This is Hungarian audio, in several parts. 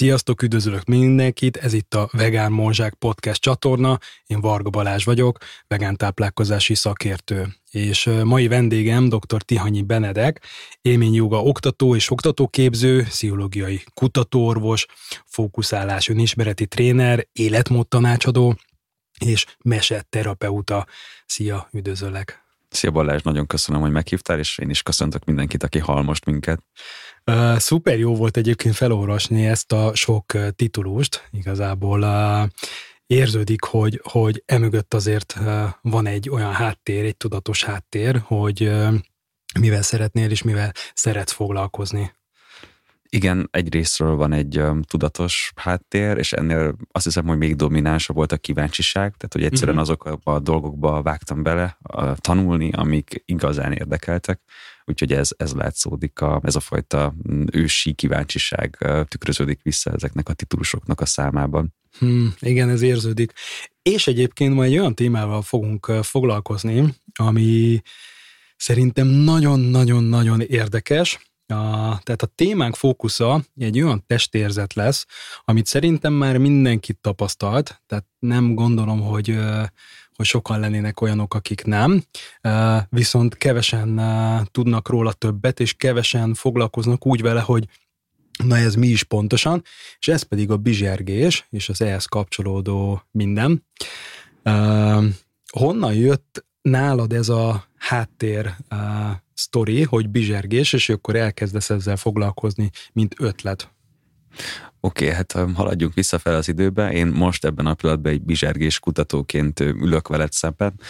Sziasztok, üdvözlök mindenkit, ez itt a Vegán Monzsák Podcast csatorna, én Varga Balázs vagyok, vegán táplálkozási szakértő. És mai vendégem dr. Tihanyi Benedek, élményjoga oktató és oktatóképző, pszichológiai kutatóorvos, fókuszálás önismereti tréner, életmód tanácsadó és meseterapeuta. Szia, üdvözöllek! Szia Balázs, nagyon köszönöm, hogy meghívtál, és én is köszöntök mindenkit, aki hall most minket. Uh, szuper jó volt egyébként felolvasni ezt a sok titulust, igazából uh, érződik, hogy, hogy emögött azért uh, van egy olyan háttér, egy tudatos háttér, hogy mivel szeretnél és mivel szeretsz foglalkozni. Igen, egy részről van egy um, tudatos háttér, és ennél azt hiszem, hogy még dominánsabb volt a kíváncsiság, tehát hogy egyszerűen uh-huh. azokba a dolgokba vágtam bele a, tanulni, amik igazán érdekeltek, úgyhogy ez, ez látszódik, a, ez a fajta ősi kíváncsiság tükröződik vissza ezeknek a titulusoknak a számában. Hmm, igen, ez érződik. És egyébként ma egy olyan témával fogunk foglalkozni, ami szerintem nagyon-nagyon-nagyon érdekes, a, tehát a témánk fókusza egy olyan testérzet lesz, amit szerintem már mindenki tapasztalt, tehát nem gondolom, hogy, hogy sokan lennének olyanok, akik nem, viszont kevesen tudnak róla többet, és kevesen foglalkoznak úgy vele, hogy na ez mi is pontosan, és ez pedig a bizsergés, és az ehhez kapcsolódó minden. Honnan jött nálad ez a háttér sztori, hogy bizsergés, és akkor elkezdesz ezzel foglalkozni, mint ötlet. Oké, okay, hát haladjunk visszafelé az időbe. Én most ebben a pillanatban egy bizsergés kutatóként ülök veled szemben,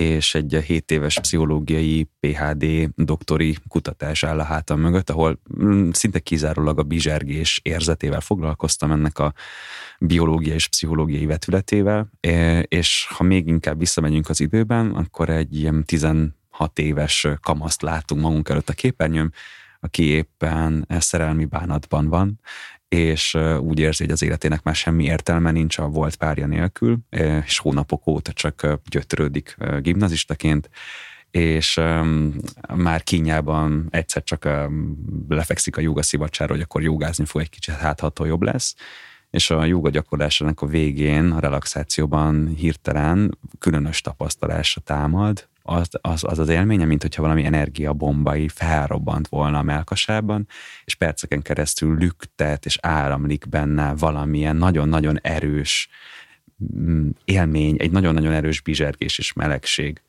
és egy 7 éves pszichológiai PHD doktori kutatás áll a hátam mögött, ahol mm, szinte kizárólag a bizsergés érzetével foglalkoztam ennek a biológiai és pszichológiai vetületével, és ha még inkább visszamegyünk az időben, akkor egy ilyen hat éves kamaszt látunk magunk előtt a képernyőn, aki éppen szerelmi bánatban van, és úgy érzi, hogy az életének már semmi értelme nincs a volt párja nélkül, és hónapok óta csak gyötrődik gimnazistaként, és um, már kínjában egyszer csak um, lefekszik a joga szivacsára, hogy akkor jogázni fog egy kicsit, hát attól jobb lesz, és a joga gyakorlásának a végén, a relaxációban hirtelen különös tapasztalásra támad, az az, az, az élménye, mint hogyha valami energiabombai felrobbant volna a melkasában, és perceken keresztül lüktet és áramlik benne valamilyen nagyon-nagyon erős mm, élmény, egy nagyon-nagyon erős bizsergés és melegség.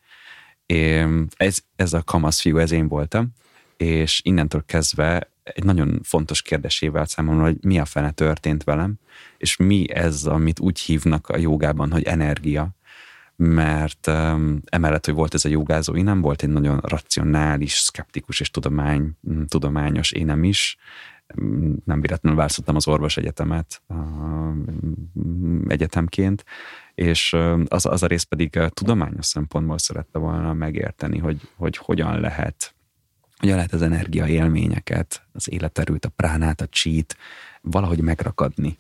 Ez, ez a kamasz fiú, ez én voltam, és innentől kezdve egy nagyon fontos kérdésével számomra, hogy mi a fene történt velem, és mi ez, amit úgy hívnak a jogában, hogy energia, mert um, emellett, hogy volt ez a jogázó nem volt egy nagyon racionális, szkeptikus és tudomány, tudományos énem is. Nem véletlenül választottam az orvos egyetemet egyetemként, és az, az a rész pedig uh, tudományos szempontból szerette volna megérteni, hogy, hogy hogyan lehet hogyan lehet az energia élményeket, az életerőt, a pránát, a csít valahogy megrakadni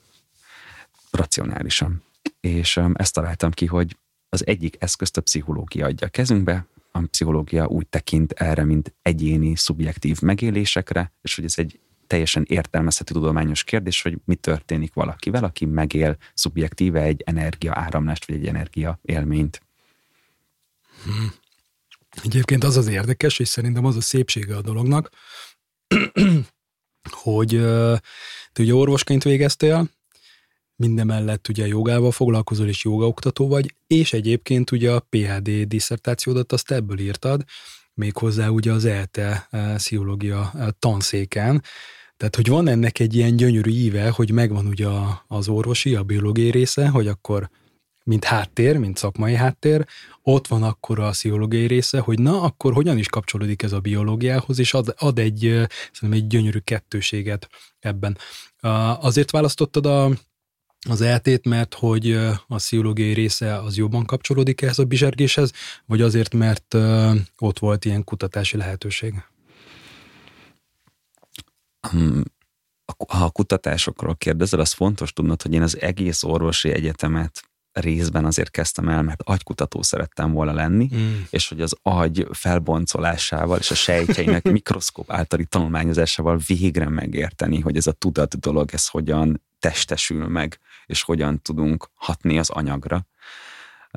racionálisan. És ezt találtam ki, hogy az egyik eszközt a pszichológia adja a kezünkbe, a pszichológia úgy tekint erre, mint egyéni, szubjektív megélésekre, és hogy ez egy teljesen értelmezhető tudományos kérdés, hogy mi történik valakivel, aki megél szubjektíve egy energia áramlást, vagy egy energia élményt. Hmm. Egyébként az az érdekes, és szerintem az a szépsége a dolognak, hogy te ugye orvosként végeztél, mindemellett ugye jogával foglalkozol és jogaoktató vagy, és egyébként ugye a PhD diszertációdat azt ebből írtad, méghozzá ugye az ELTE eh, pszichológia eh, tanszéken, tehát, hogy van ennek egy ilyen gyönyörű íve, hogy megvan ugye az orvosi, a biológiai része, hogy akkor mint háttér, mint szakmai háttér, ott van akkor a pszichológiai része, hogy na, akkor hogyan is kapcsolódik ez a biológiához, és ad, ad egy, szerintem egy gyönyörű kettőséget ebben. Azért választottad a, az eltét, mert hogy a pszichológiai része az jobban kapcsolódik ehhez a bizsergéshez, vagy azért, mert ott volt ilyen kutatási lehetőség? Ha a kutatásokról kérdezel, az fontos tudnod, hogy én az egész orvosi egyetemet részben azért kezdtem el, mert agykutató szerettem volna lenni, mm. és hogy az agy felboncolásával és a sejtjeinek mikroszkóp általi tanulmányozásával végre megérteni, hogy ez a tudat dolog, ez hogyan testesül meg, és hogyan tudunk hatni az anyagra,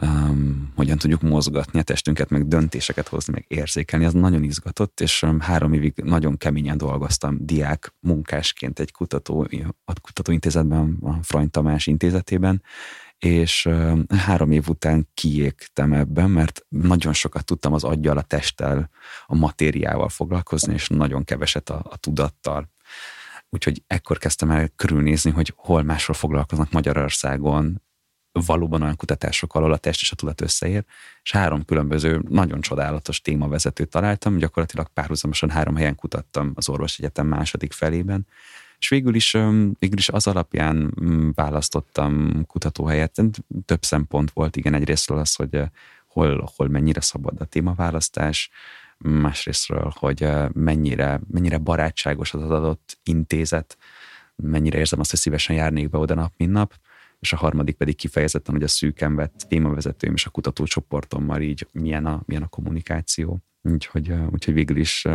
um, hogyan tudjuk mozgatni a testünket, meg döntéseket hozni, meg érzékelni, az nagyon izgatott, és um, három évig nagyon keményen dolgoztam diák munkásként egy kutató, a kutatóintézetben, a Frany Tamás intézetében, és um, három év után kiégtem ebben, mert nagyon sokat tudtam az aggyal, a testtel, a matériával foglalkozni, és nagyon keveset a, a tudattal. Úgyhogy ekkor kezdtem el körülnézni, hogy hol máshol foglalkoznak Magyarországon valóban olyan kutatások, ahol a test és a tudat összeér, és három különböző, nagyon csodálatos témavezetőt találtam, gyakorlatilag párhuzamosan három helyen kutattam az orvosegyetem második felében, és végül is, végül is az alapján mm, választottam kutatóhelyet. Több szempont volt, igen, egyrésztről az, hogy hol, hol mennyire szabad a témaválasztás, másrésztről, hogy mennyire, mennyire barátságos az adott intézet, mennyire érzem azt, hogy szívesen járnék be oda nap, mint nap, és a harmadik pedig kifejezetten, hogy a szűken vett témavezetőim és a kutatócsoportommal így milyen a, milyen a kommunikáció. Úgyhogy, úgyhogy végül is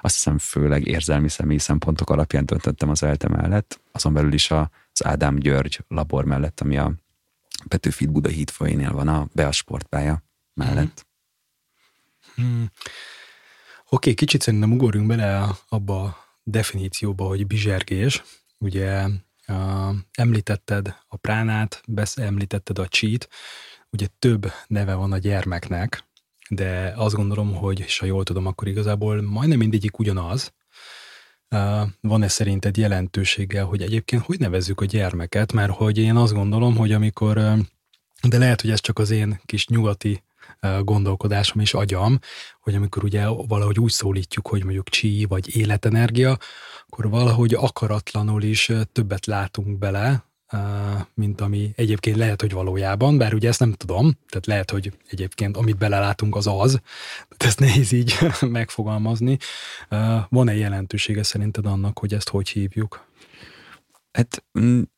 azt hiszem főleg érzelmi személyi szempontok alapján döntöttem az ELTE mellett, azon belül is az Ádám György labor mellett, ami a Petőfi Buda hídfolyénél van a Bea mellett. Hmm. Hmm. Oké, okay, kicsit szerintem ugorjunk bele abba a definícióba, hogy bizsergés. Ugye uh, említetted a pránát, besz, említetted a cheat, ugye több neve van a gyermeknek, de azt gondolom, hogy, és ha jól tudom, akkor igazából majdnem mindegyik ugyanaz. Van-e szerinted jelentősége, hogy egyébként hogy nevezzük a gyermeket, mert hogy én azt gondolom, hogy amikor, de lehet, hogy ez csak az én kis nyugati gondolkodásom és agyam, hogy amikor ugye valahogy úgy szólítjuk, hogy mondjuk csí vagy életenergia, akkor valahogy akaratlanul is többet látunk bele, mint ami egyébként lehet, hogy valójában, bár ugye ezt nem tudom, tehát lehet, hogy egyébként amit belelátunk az az, de ezt nehéz így megfogalmazni. Van-e jelentősége szerinted annak, hogy ezt hogy hívjuk? Hát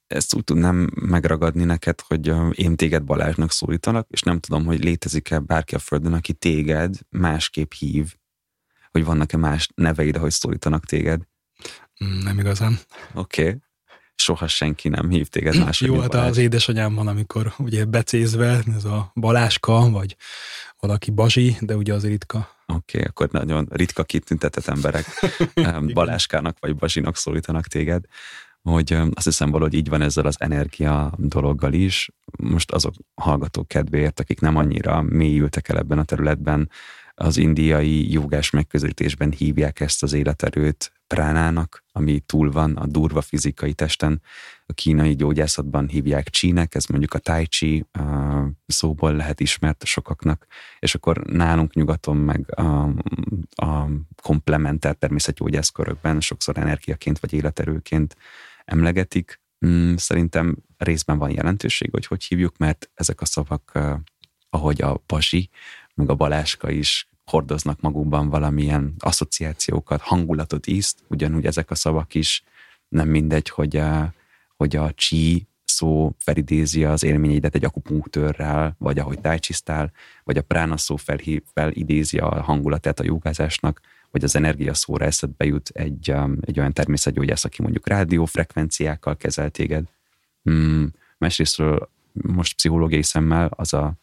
ezt úgy tudnám megragadni neked, hogy én téged Balázsnak szólítanak, és nem tudom, hogy létezik-e bárki a Földön, aki téged másképp hív, hogy vannak-e más neveid, ahogy szólítanak téged. Mm, nem igazán. Oké. Okay soha senki nem hív téged máshogy. Jó, hát az édesanyám van, amikor ugye becézve, ez a Baláska, vagy valaki Bazsi, de ugye az ritka. Oké, okay, akkor nagyon ritka kitüntetett emberek Baláskának vagy Bazsinak szólítanak téged hogy azt hiszem valahogy így van ezzel az energia dologgal is. Most azok hallgatók kedvéért, akik nem annyira mélyültek el ebben a területben, az indiai jogás megközelítésben hívják ezt az életerőt pránának, ami túl van a durva fizikai testen. A kínai gyógyászatban hívják csínek, ez mondjuk a tai chi szóból lehet ismert sokaknak, és akkor nálunk nyugaton meg a, a komplementer természetgyógyászkörökben sokszor energiaként vagy életerőként emlegetik. Mm, szerintem részben van jelentőség, hogy hogy hívjuk, mert ezek a szavak, ahogy a pasi, meg a baláska is hordoznak magukban valamilyen asszociációkat, hangulatot, ízt, ugyanúgy ezek a szavak is nem mindegy, hogy a, hogy a csí szó felidézi az élményeidet egy akupunktőrrel, vagy ahogy tájcsisztál, vagy a prána szó felhív, felidézi a hangulatát a jogázásnak, vagy az energia szóra eszedbe jut egy, um, egy olyan természetgyógyász, aki mondjuk rádiófrekvenciákkal kezel téged. Hmm, másrésztről most pszichológiai szemmel az a,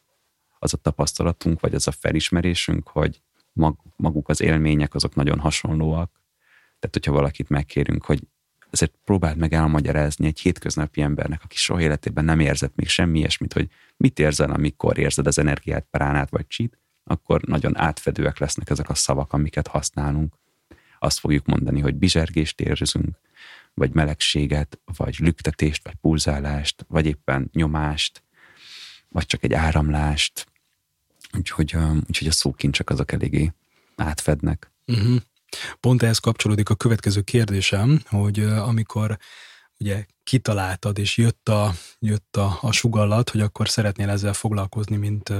az a tapasztalatunk, vagy az a felismerésünk, hogy mag, maguk az élmények azok nagyon hasonlóak. Tehát, hogyha valakit megkérünk, hogy ezért próbáld meg elmagyarázni egy hétköznapi embernek, aki soha életében nem érzett még semmi ilyesmit, hogy mit érzel, amikor érzed az energiát, pránát vagy csít, akkor nagyon átfedőek lesznek ezek a szavak, amiket használunk. Azt fogjuk mondani, hogy bizsergést érzünk, vagy melegséget, vagy lüktetést, vagy pulzálást, vagy éppen nyomást, vagy csak egy áramlást. Úgyhogy, úgyhogy a szókincsek azok eléggé átfednek. Uh-huh. Pont ehhez kapcsolódik a következő kérdésem, hogy amikor ugye kitaláltad, és jött a, jött a, a sugallat, hogy akkor szeretnél ezzel foglalkozni, mint,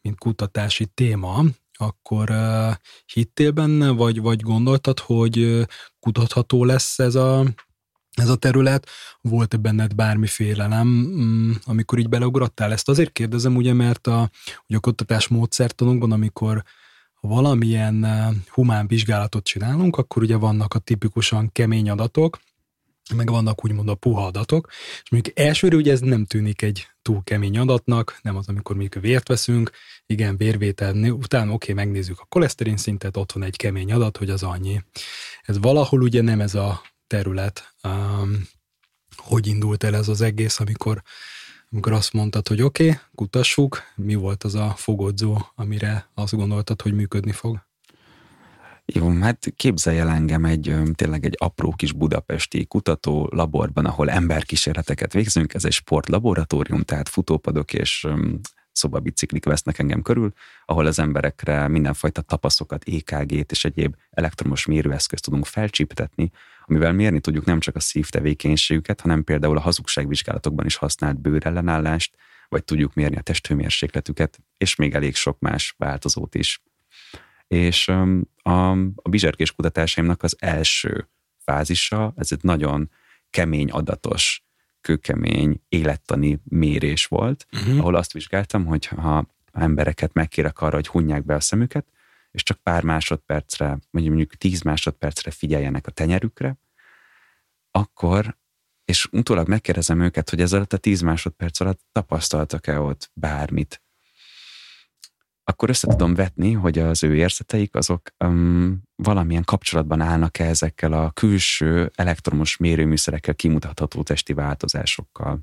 mint kutatási téma, akkor hittél benne, vagy, vagy gondoltad, hogy kutatható lesz ez a, ez a terület? Volt-e benned bármi félelem, mm, amikor így beleugrottál? Ezt azért kérdezem, ugye, mert a, ugye a kutatás módszertanunkban, amikor valamilyen humán vizsgálatot csinálunk, akkor ugye vannak a tipikusan kemény adatok, meg vannak úgymond a puha adatok, és mondjuk elsőre ugye ez nem tűnik egy túl kemény adatnak, nem az, amikor mondjuk vért veszünk, igen, vérvétel, utána oké, megnézzük a koleszterin szintet, ott van egy kemény adat, hogy az annyi. Ez valahol ugye nem ez a terület. Um, hogy indult el ez az egész, amikor, amikor azt mondtad, hogy oké, okay, kutassuk, mi volt az a fogodzó, amire azt gondoltad, hogy működni fog? Jó, hát képzelj el engem egy tényleg egy apró kis budapesti kutató laborban, ahol emberkísérleteket végzünk, ez egy sportlaboratórium, tehát futópadok és szobabiciklik vesznek engem körül, ahol az emberekre mindenfajta tapaszokat, EKG-t és egyéb elektromos mérőeszközt tudunk felcsíptetni, amivel mérni tudjuk nem csak a szívtevékenységüket, hanem például a hazugságvizsgálatokban is használt bőrellenállást, vagy tudjuk mérni a testhőmérsékletüket, és még elég sok más változót is. És a, a bizserkés kutatásaimnak az első fázisa, ez egy nagyon kemény adatos, kőkemény élettani mérés volt, uh-huh. ahol azt vizsgáltam, hogy ha embereket megkérek arra, hogy hunják be a szemüket, és csak pár másodpercre, vagy mondjuk tíz másodpercre figyeljenek a tenyerükre, akkor, és utólag megkérdezem őket, hogy ez alatt a tíz másodperc alatt tapasztaltak-e ott bármit, akkor össze tudom vetni, hogy az ő érzeteik azok um, valamilyen kapcsolatban állnak-e ezekkel a külső elektromos mérőműszerekkel kimutatható testi változásokkal.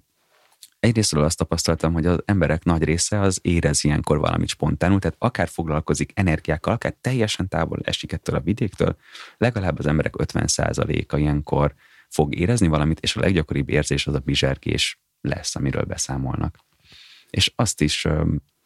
Egyrésztről azt tapasztaltam, hogy az emberek nagy része az érez ilyenkor valamit spontánul, tehát akár foglalkozik energiákkal, akár teljesen távol esik ettől a vidéktől, legalább az emberek 50%-a ilyenkor fog érezni valamit, és a leggyakoribb érzés az a bizsergés lesz, amiről beszámolnak. És azt is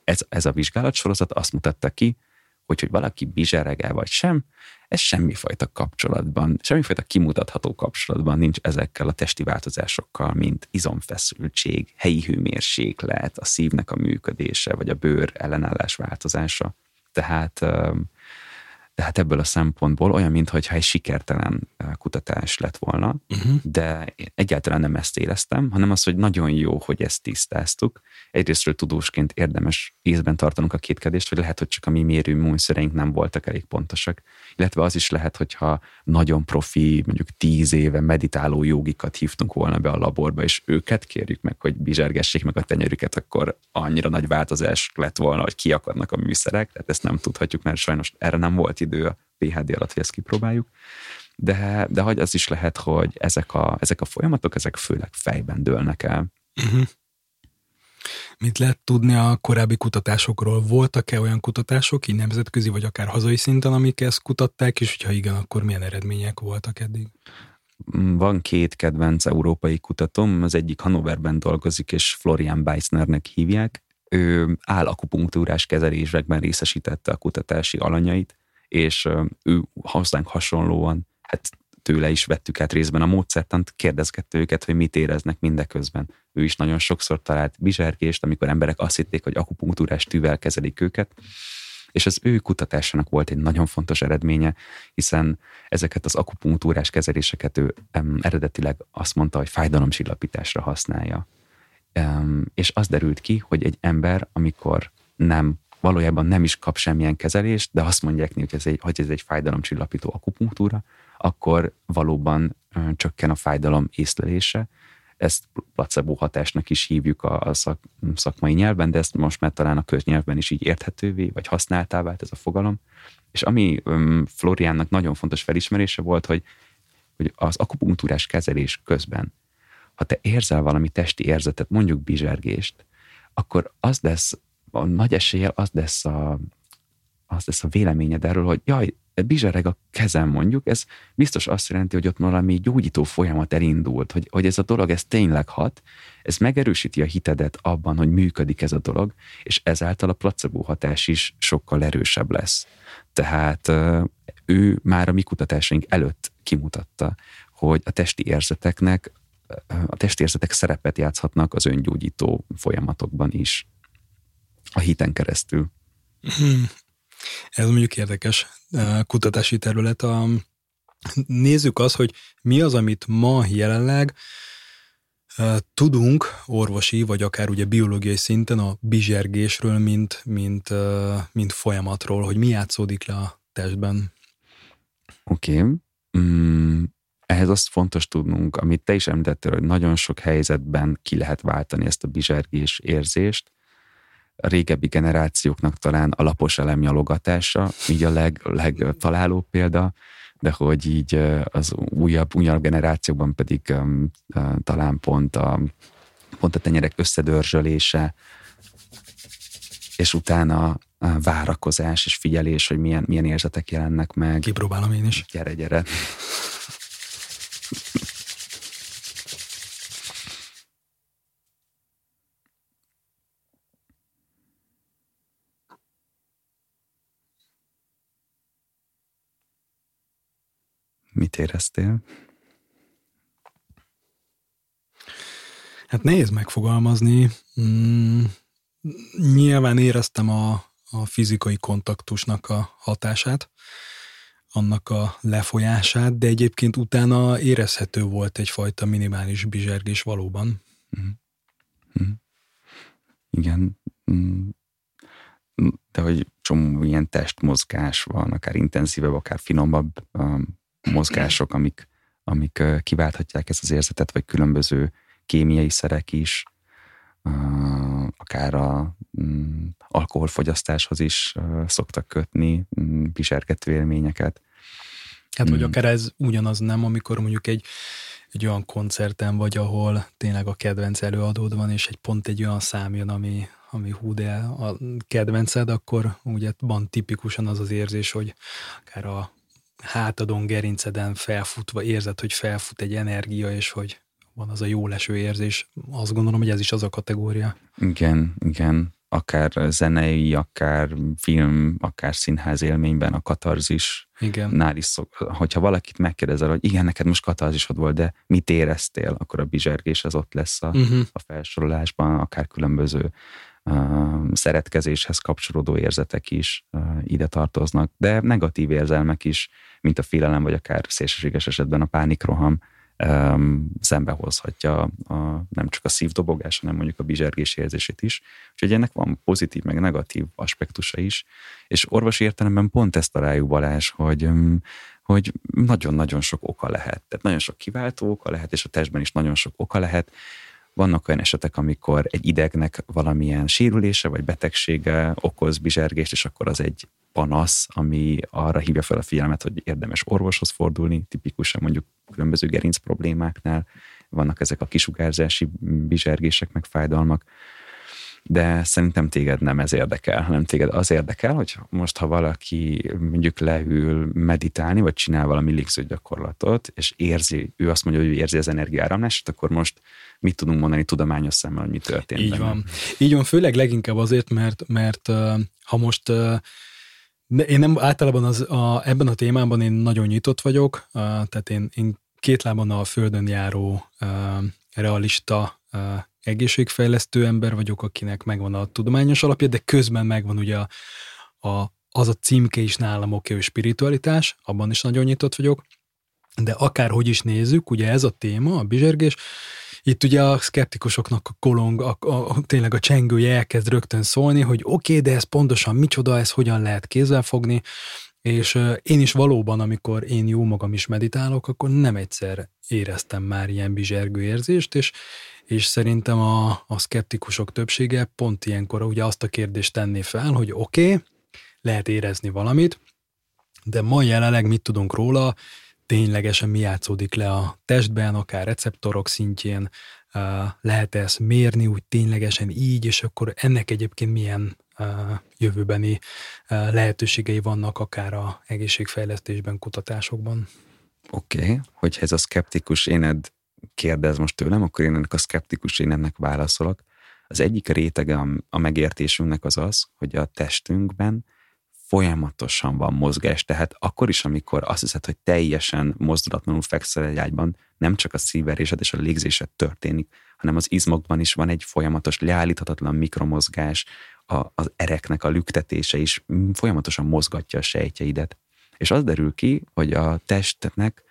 ez, ez a vizsgálatsorozat azt mutatta ki, hogy, hogy valaki bizsereg-e vagy sem, ez semmifajta kapcsolatban, semmifajta kimutatható kapcsolatban nincs ezekkel a testi változásokkal, mint izomfeszültség, helyi hőmérséklet, a szívnek a működése, vagy a bőr ellenállás változása. Tehát tehát ebből a szempontból olyan, mintha egy sikertelen kutatás lett volna, uh-huh. de egyáltalán nem ezt éreztem, hanem az, hogy nagyon jó, hogy ezt tisztáztuk. Egyrésztről tudósként érdemes észben tartanunk a kétkedést, hogy lehet, hogy csak a mi mérő műszereink nem voltak elég pontosak, illetve az is lehet, hogyha nagyon profi, mondjuk tíz éve meditáló jogikat hívtunk volna be a laborba, és őket kérjük meg, hogy bizsergessék meg a tenyerüket, akkor annyira nagy változás lett volna, hogy kiakadnak a műszerek, tehát ezt nem tudhatjuk, mert sajnos erre nem volt idő a PHD alatt, hogy ezt kipróbáljuk. De, de hogy az is lehet, hogy ezek a, ezek a folyamatok, ezek főleg fejben dőlnek el. Uh-huh. Mit lehet tudni a korábbi kutatásokról? Voltak-e olyan kutatások, így nemzetközi vagy akár hazai szinten, amik ezt kutatták, és hogyha igen, akkor milyen eredmények voltak eddig? Van két kedvenc európai kutatom, az egyik Hannoverben dolgozik, és Florian Beisnernek hívják. Ő állakupunktúrás kezelésekben részesítette a kutatási alanyait, és ő hozzánk hasonlóan, hát tőle is vettük át részben a módszertant, kérdezgette őket, hogy mit éreznek mindeközben. Ő is nagyon sokszor talált bizsergést, amikor emberek azt hitték, hogy akupunktúrás tűvel kezelik őket, és az ő kutatásának volt egy nagyon fontos eredménye, hiszen ezeket az akupunktúrás kezeléseket ő em, eredetileg azt mondta, hogy fájdalomcsillapításra használja. Em, és az derült ki, hogy egy ember, amikor nem valójában nem is kap semmilyen kezelést, de azt mondják neki, hogy ez egy, hogy ez egy fájdalomcsillapító akupunktúra, akkor valóban csökken a fájdalom észlelése. Ezt placebo hatásnak is hívjuk a, a szak, szakmai nyelven, de ezt most már talán a köznyelvben is így érthetővé, vagy használtá vált ez a fogalom. És ami ö, Floriánnak nagyon fontos felismerése volt, hogy, hogy az akupunktúrás kezelés közben, ha te érzel valami testi érzetet, mondjuk bizsergést, akkor az lesz a nagy eséllyel az lesz a, az lesz a véleményed erről, hogy jaj, bizsereg a kezem mondjuk, ez biztos azt jelenti, hogy ott valami gyógyító folyamat elindult, hogy, hogy ez a dolog, ez tényleg hat, ez megerősíti a hitedet abban, hogy működik ez a dolog, és ezáltal a placebo hatás is sokkal erősebb lesz. Tehát ő már a mi kutatásaink előtt kimutatta, hogy a testi érzeteknek, a testi érzetek szerepet játszhatnak az öngyógyító folyamatokban is a hiten keresztül. Hmm. Ez mondjuk érdekes eh, kutatási terület. A, nézzük azt, hogy mi az, amit ma jelenleg eh, tudunk orvosi, vagy akár ugye biológiai szinten a bizsergésről, mint, mint, eh, mint folyamatról, hogy mi játszódik le a testben. Oké. Okay. Mm, ehhez azt fontos tudnunk, amit te is említettél, hogy nagyon sok helyzetben ki lehet váltani ezt a bizsergés érzést. A régebbi generációknak talán a lapos elemnyalogatása, így a leg, legtalálóbb példa, de hogy így az újabb, újabb generációkban pedig um, uh, talán pont a, pont a tenyerek összedörzsölése, és utána a várakozás és figyelés, hogy milyen, milyen érzetek jelennek meg. Kipróbálom én is. Gyere, gyere. Mit éreztél? Hát nehéz megfogalmazni. Mm, nyilván éreztem a, a fizikai kontaktusnak a hatását, annak a lefolyását, de egyébként utána érezhető volt egyfajta minimális bizsergés valóban. Mm. Mm. Igen. Mm. De hogy csomó ilyen testmozgás van, akár intenzívebb, akár finomabb um, mozgások, amik, amik kiválthatják ezt az érzetet, vagy különböző kémiai szerek is, akár a mm, alkoholfogyasztáshoz is szoktak kötni mm, bizsergető élményeket. Hát, vagy mm. akár ez ugyanaz nem, amikor mondjuk egy, egy olyan koncerten vagy, ahol tényleg a kedvenc előadód van, és egy pont egy olyan szám jön, ami, ami hú, de a kedvenced, akkor ugye van tipikusan az az érzés, hogy akár a hátadon, gerinceden felfutva érzed, hogy felfut egy energia, és hogy van az a jó leső érzés. Azt gondolom, hogy ez is az a kategória. Igen, igen. Akár zenei, akár film, akár színház élményben a katarzis. Igen. Nál is szok, hogyha valakit megkérdezel, hogy igen, neked most katarzisod volt, de mit éreztél, akkor a bizsergés az ott lesz a, uh-huh. a felsorolásban, akár különböző szeretkezéshez kapcsolódó érzetek is ide tartoznak, de negatív érzelmek is, mint a félelem, vagy akár szélsőséges esetben a pánikroham szembehozhatja a, nem csak a szívdobogás, hanem mondjuk a bizsergés érzését is. Úgyhogy ennek van pozitív, meg negatív aspektusa is. És orvosi értelemben pont ezt találjuk Balázs, hogy hogy nagyon-nagyon sok oka lehet. Tehát nagyon sok kiváltó oka lehet, és a testben is nagyon sok oka lehet. Vannak olyan esetek, amikor egy idegnek valamilyen sérülése vagy betegsége okoz bizsergést, és akkor az egy panasz, ami arra hívja fel a figyelmet, hogy érdemes orvoshoz fordulni, tipikusan mondjuk különböző gerinc problémáknál. Vannak ezek a kisugárzási bizsergések, meg fájdalmak, de szerintem téged nem ez érdekel, hanem téged az érdekel, hogy most, ha valaki mondjuk leül meditálni, vagy csinál valami légző gyakorlatot, és érzi, ő azt mondja, hogy ő érzi az energiáramlást, akkor most mit tudunk mondani tudományos szemmel, hogy mi történt. Így benne. van. Így van, főleg leginkább azért, mert, mert ha most én nem általában az, a, ebben a témában én nagyon nyitott vagyok, tehát én, én két lábon a földön járó realista egészségfejlesztő ember vagyok, akinek megvan a tudományos alapja, de közben megvan ugye a, a, az a címke is nálam oké, hogy spiritualitás, abban is nagyon nyitott vagyok, de akárhogy is nézzük, ugye ez a téma, a bizsergés, itt ugye a szkeptikusoknak a kolong, a, a, a, tényleg a csengője elkezd rögtön szólni, hogy oké, okay, de ez pontosan micsoda, ez hogyan lehet kézzel fogni, és én is valóban, amikor én jó magam is meditálok, akkor nem egyszer éreztem már ilyen bizsergő érzést, és, és szerintem a, a szkeptikusok többsége pont ilyenkor ugye azt a kérdést tenné fel, hogy oké, okay, lehet érezni valamit, de ma jelenleg mit tudunk róla, ténylegesen mi játszódik le a testben, akár receptorok szintjén, lehet ezt mérni úgy ténylegesen így, és akkor ennek egyébként milyen jövőbeni lehetőségei vannak akár a egészségfejlesztésben, kutatásokban. Oké, okay. hogyha ez a szkeptikus éned kérdez most tőlem, akkor én ennek a szkeptikus énednek válaszolok. Az egyik rétege a megértésünknek az az, hogy a testünkben folyamatosan van mozgás, tehát akkor is, amikor azt hiszed, hogy teljesen mozdulatlanul fekszel egy ágyban, nem csak a szívverésed és a légzésed történik, hanem az izmokban is van egy folyamatos, leállíthatatlan mikromozgás, a, az ereknek a lüktetése is folyamatosan mozgatja a sejtjeidet. És az derül ki, hogy a testnek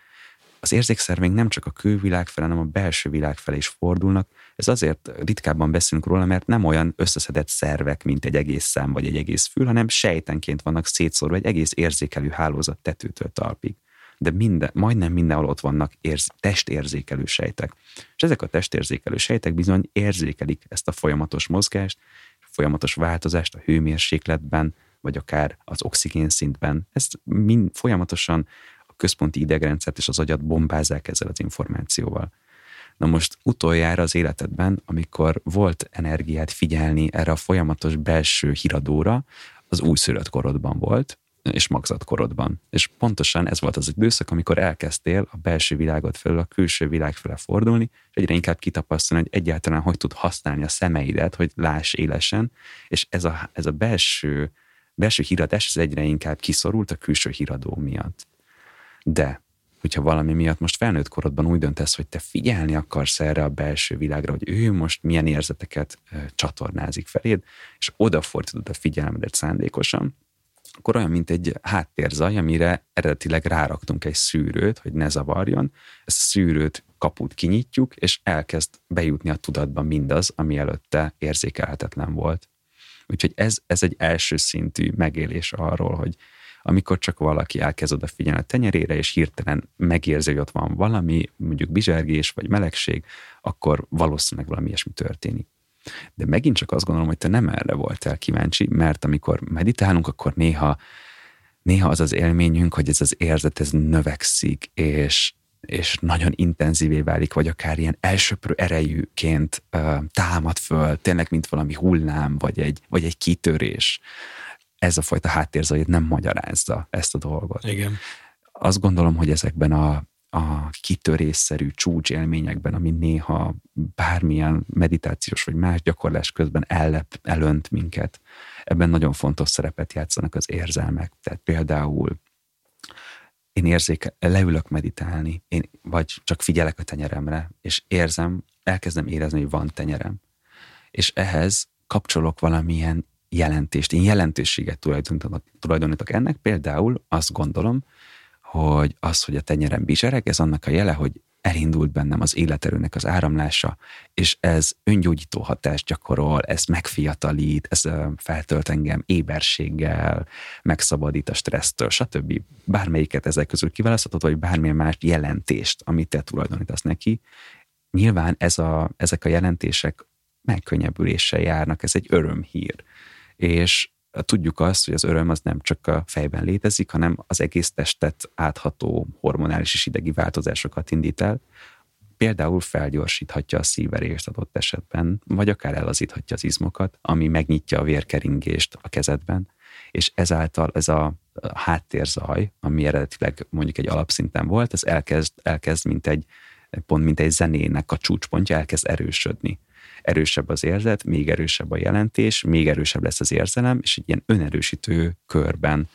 az érzékszerveink nem csak a külvilág felé, hanem a belső világ felé is fordulnak. Ez azért ritkábban beszélünk róla, mert nem olyan összeszedett szervek, mint egy egész szám vagy egy egész fül, hanem sejtenként vannak szétszórva egy egész érzékelő hálózat tetőtől talpig. de minden, majdnem mindenhol ott vannak érz, testérzékelő sejtek. És ezek a testérzékelő sejtek bizony érzékelik ezt a folyamatos mozgást, folyamatos változást a hőmérsékletben, vagy akár az oxigén szintben. Ezt mind folyamatosan a központi idegrendszert és az agyat bombázzák ezzel az információval. Na most utoljára az életedben, amikor volt energiát figyelni erre a folyamatos belső híradóra, az újszülött korodban volt, és magzatkorodban. És pontosan ez volt az időszak, amikor elkezdtél a belső világot felől a külső világ felé fordulni, és egyre inkább kitapasztalni, hogy egyáltalán hogy tud használni a szemeidet, hogy láss élesen, és ez a, ez a belső, belső híradás ez egyre inkább kiszorult a külső híradó miatt. De hogyha valami miatt most felnőtt korodban úgy döntesz, hogy te figyelni akarsz erre a belső világra, hogy ő most milyen érzeteket csatornázik feléd, és odafordítod a figyelmedet szándékosan, akkor olyan, mint egy háttérzaj, amire eredetileg ráraktunk egy szűrőt, hogy ne zavarjon. Ezt a szűrőt kaput kinyitjuk, és elkezd bejutni a tudatba mindaz, ami előtte érzékelhetetlen volt. Úgyhogy ez, ez egy első szintű megélés arról, hogy amikor csak valaki elkezd odafigyelni a tenyerére, és hirtelen megérzi, hogy ott van valami, mondjuk bizsergés vagy melegség, akkor valószínűleg valami ilyesmi történik. De megint csak azt gondolom, hogy te nem erre voltál kíváncsi, mert amikor meditálunk, akkor néha, néha az az élményünk, hogy ez az érzet, ez növekszik, és, és nagyon intenzívé válik, vagy akár ilyen elsöprő erejűként uh, támad föl, tényleg mint valami hullám, vagy egy, vagy egy kitörés. Ez a fajta háttérzajét nem magyarázza ezt a dolgot. Igen. Azt gondolom, hogy ezekben a a kitörésszerű csúcsélményekben, ami néha bármilyen meditációs vagy más gyakorlás közben ellep, elönt minket. Ebben nagyon fontos szerepet játszanak az érzelmek. Tehát például én érzéke, leülök meditálni, én vagy csak figyelek a tenyeremre, és érzem, elkezdem érezni, hogy van tenyerem. És ehhez kapcsolok valamilyen jelentést, én jelentőséget tulajdonítok, tulajdonítok ennek, például azt gondolom, hogy az, hogy a tenyerem bizsereg, ez annak a jele, hogy elindult bennem az életerőnek az áramlása, és ez öngyógyító hatást gyakorol, ez megfiatalít, ez feltölt engem éberséggel, megszabadít a stressztől, stb. Bármelyiket ezek közül kiválaszthatod, vagy bármilyen más jelentést, amit te tulajdonítasz neki. Nyilván ez a, ezek a jelentések megkönnyebbüléssel járnak, ez egy örömhír. És tudjuk azt, hogy az öröm az nem csak a fejben létezik, hanem az egész testet átható hormonális és idegi változásokat indít el. Például felgyorsíthatja a szívverést adott esetben, vagy akár elazíthatja az izmokat, ami megnyitja a vérkeringést a kezedben, és ezáltal ez a háttérzaj, ami eredetileg mondjuk egy alapszinten volt, ez elkezd, elkezd mint egy, pont mint egy zenének a csúcspontja, elkezd erősödni erősebb az érzet, még erősebb a jelentés, még erősebb lesz az érzelem, és egy ilyen önerősítő körben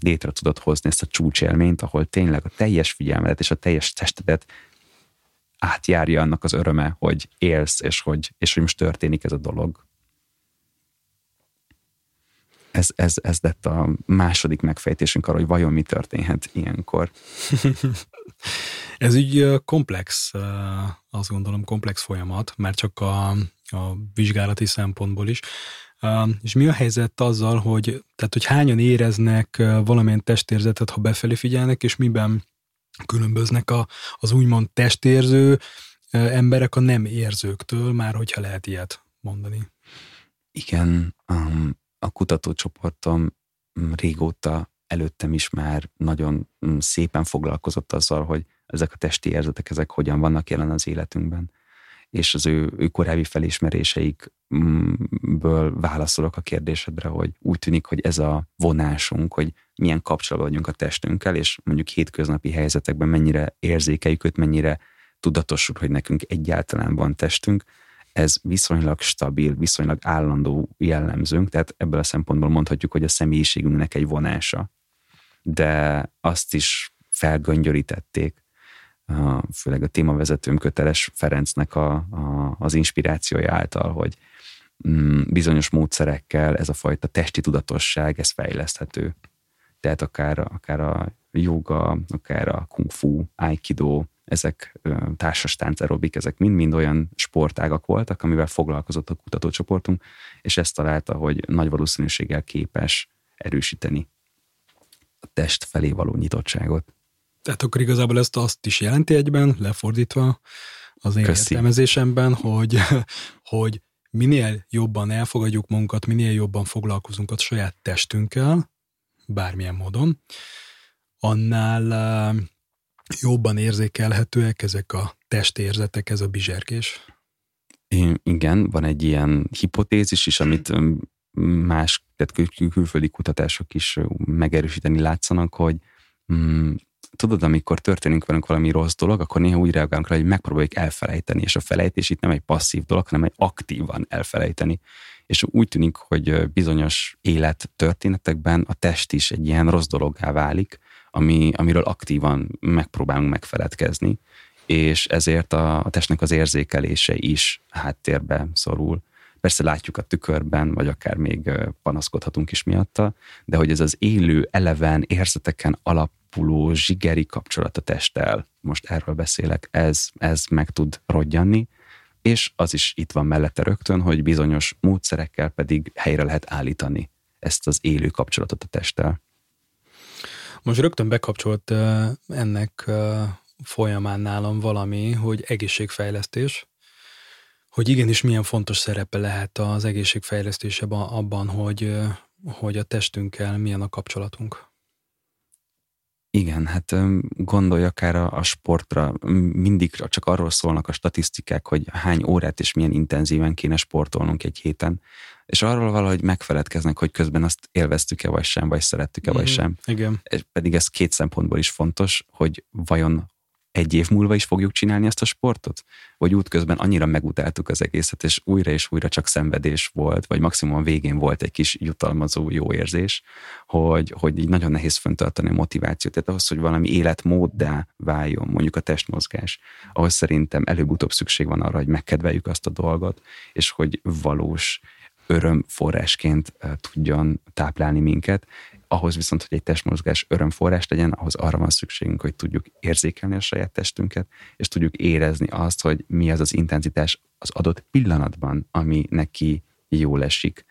létre tudod hozni ezt a csúcsélményt, ahol tényleg a teljes figyelmedet és a teljes testedet átjárja annak az öröme, hogy élsz, és hogy, és hogy most történik ez a dolog. Ez, ez, ez lett a második megfejtésünk arra, hogy vajon mi történhet ilyenkor. Ez így komplex, azt gondolom komplex folyamat, mert csak a, a vizsgálati szempontból is. És mi a helyzet azzal, hogy, tehát, hogy hányan éreznek valamilyen testérzetet, ha befelé figyelnek, és miben különböznek a, az úgymond testérző emberek a nem érzőktől, már hogyha lehet ilyet mondani. Igen, a kutatócsoportom régóta előttem is már nagyon mm, szépen foglalkozott azzal, hogy ezek a testi érzetek, ezek hogyan vannak jelen az életünkben. És az ő, ő korábbi felismeréseikből válaszolok a kérdésedre, hogy úgy tűnik, hogy ez a vonásunk, hogy milyen kapcsolatban vagyunk a testünkkel, és mondjuk hétköznapi helyzetekben mennyire érzékeljük őt, mennyire tudatosul, hogy nekünk egyáltalán van testünk, ez viszonylag stabil, viszonylag állandó jellemzőnk, tehát ebből a szempontból mondhatjuk, hogy a személyiségünknek egy vonása de azt is felgöngyörítették, főleg a témavezetőm köteles Ferencnek a, a, az inspirációja által, hogy mm, bizonyos módszerekkel ez a fajta testi tudatosság, ez fejleszthető. Tehát akár, akár a joga, akár a kung fu, aikido, ezek társas tánc aerobik, ezek mind-mind olyan sportágak voltak, amivel foglalkozott a kutatócsoportunk, és ezt találta, hogy nagy valószínűséggel képes erősíteni a test felé való nyitottságot. Tehát akkor igazából ezt azt is jelenti egyben, lefordítva az én Köszi. értelmezésemben, hogy, hogy minél jobban elfogadjuk magunkat, minél jobban foglalkozunk a saját testünkkel, bármilyen módon, annál jobban érzékelhetőek ezek a testérzetek, ez a bizserkés. Igen, van egy ilyen hipotézis is, amit más tehát kül- külföldi kutatások is megerősíteni látszanak, hogy mm, tudod, amikor történik velünk valami rossz dolog, akkor néha úgy reagálunk rá, hogy megpróbáljuk elfelejteni, és a felejtés itt nem egy passzív dolog, hanem egy aktívan elfelejteni. És úgy tűnik, hogy bizonyos élettörténetekben a test is egy ilyen rossz dologgá válik, ami, amiről aktívan megpróbálunk megfeledkezni, és ezért a, a testnek az érzékelése is háttérbe szorul. Persze látjuk a tükörben, vagy akár még panaszkodhatunk is miatta, de hogy ez az élő, eleven, érzeteken alapuló zsigeri kapcsolat a testtel, most erről beszélek, ez, ez meg tud rodjanni, és az is itt van mellette rögtön, hogy bizonyos módszerekkel pedig helyre lehet állítani ezt az élő kapcsolatot a testtel. Most rögtön bekapcsolt ennek folyamán nálam valami, hogy egészségfejlesztés, hogy igenis milyen fontos szerepe lehet az egészségfejlesztésében abban, hogy, hogy a testünkkel milyen a kapcsolatunk. Igen, hát gondolj akár a, a sportra, mindig csak arról szólnak a statisztikák, hogy hány órát és milyen intenzíven kéne sportolnunk egy héten, és arról valahogy megfeledkeznek, hogy közben azt élveztük-e vagy sem, vagy szerettük-e vagy mhm, sem. Igen. Pedig ez két szempontból is fontos, hogy vajon egy év múlva is fogjuk csinálni ezt a sportot? Vagy útközben annyira megutáltuk az egészet, és újra és újra csak szenvedés volt, vagy maximum a végén volt egy kis jutalmazó jó érzés, hogy, hogy így nagyon nehéz föntartani a motivációt. Tehát ahhoz, hogy valami életmóddá váljon, mondjuk a testmozgás, ahhoz szerintem előbb-utóbb szükség van arra, hogy megkedveljük azt a dolgot, és hogy valós örömforrásként tudjon táplálni minket, ahhoz viszont, hogy egy testmozgás örömforrás legyen, ahhoz arra van szükségünk, hogy tudjuk érzékelni a saját testünket, és tudjuk érezni azt, hogy mi az az intenzitás az adott pillanatban, ami neki jól esik.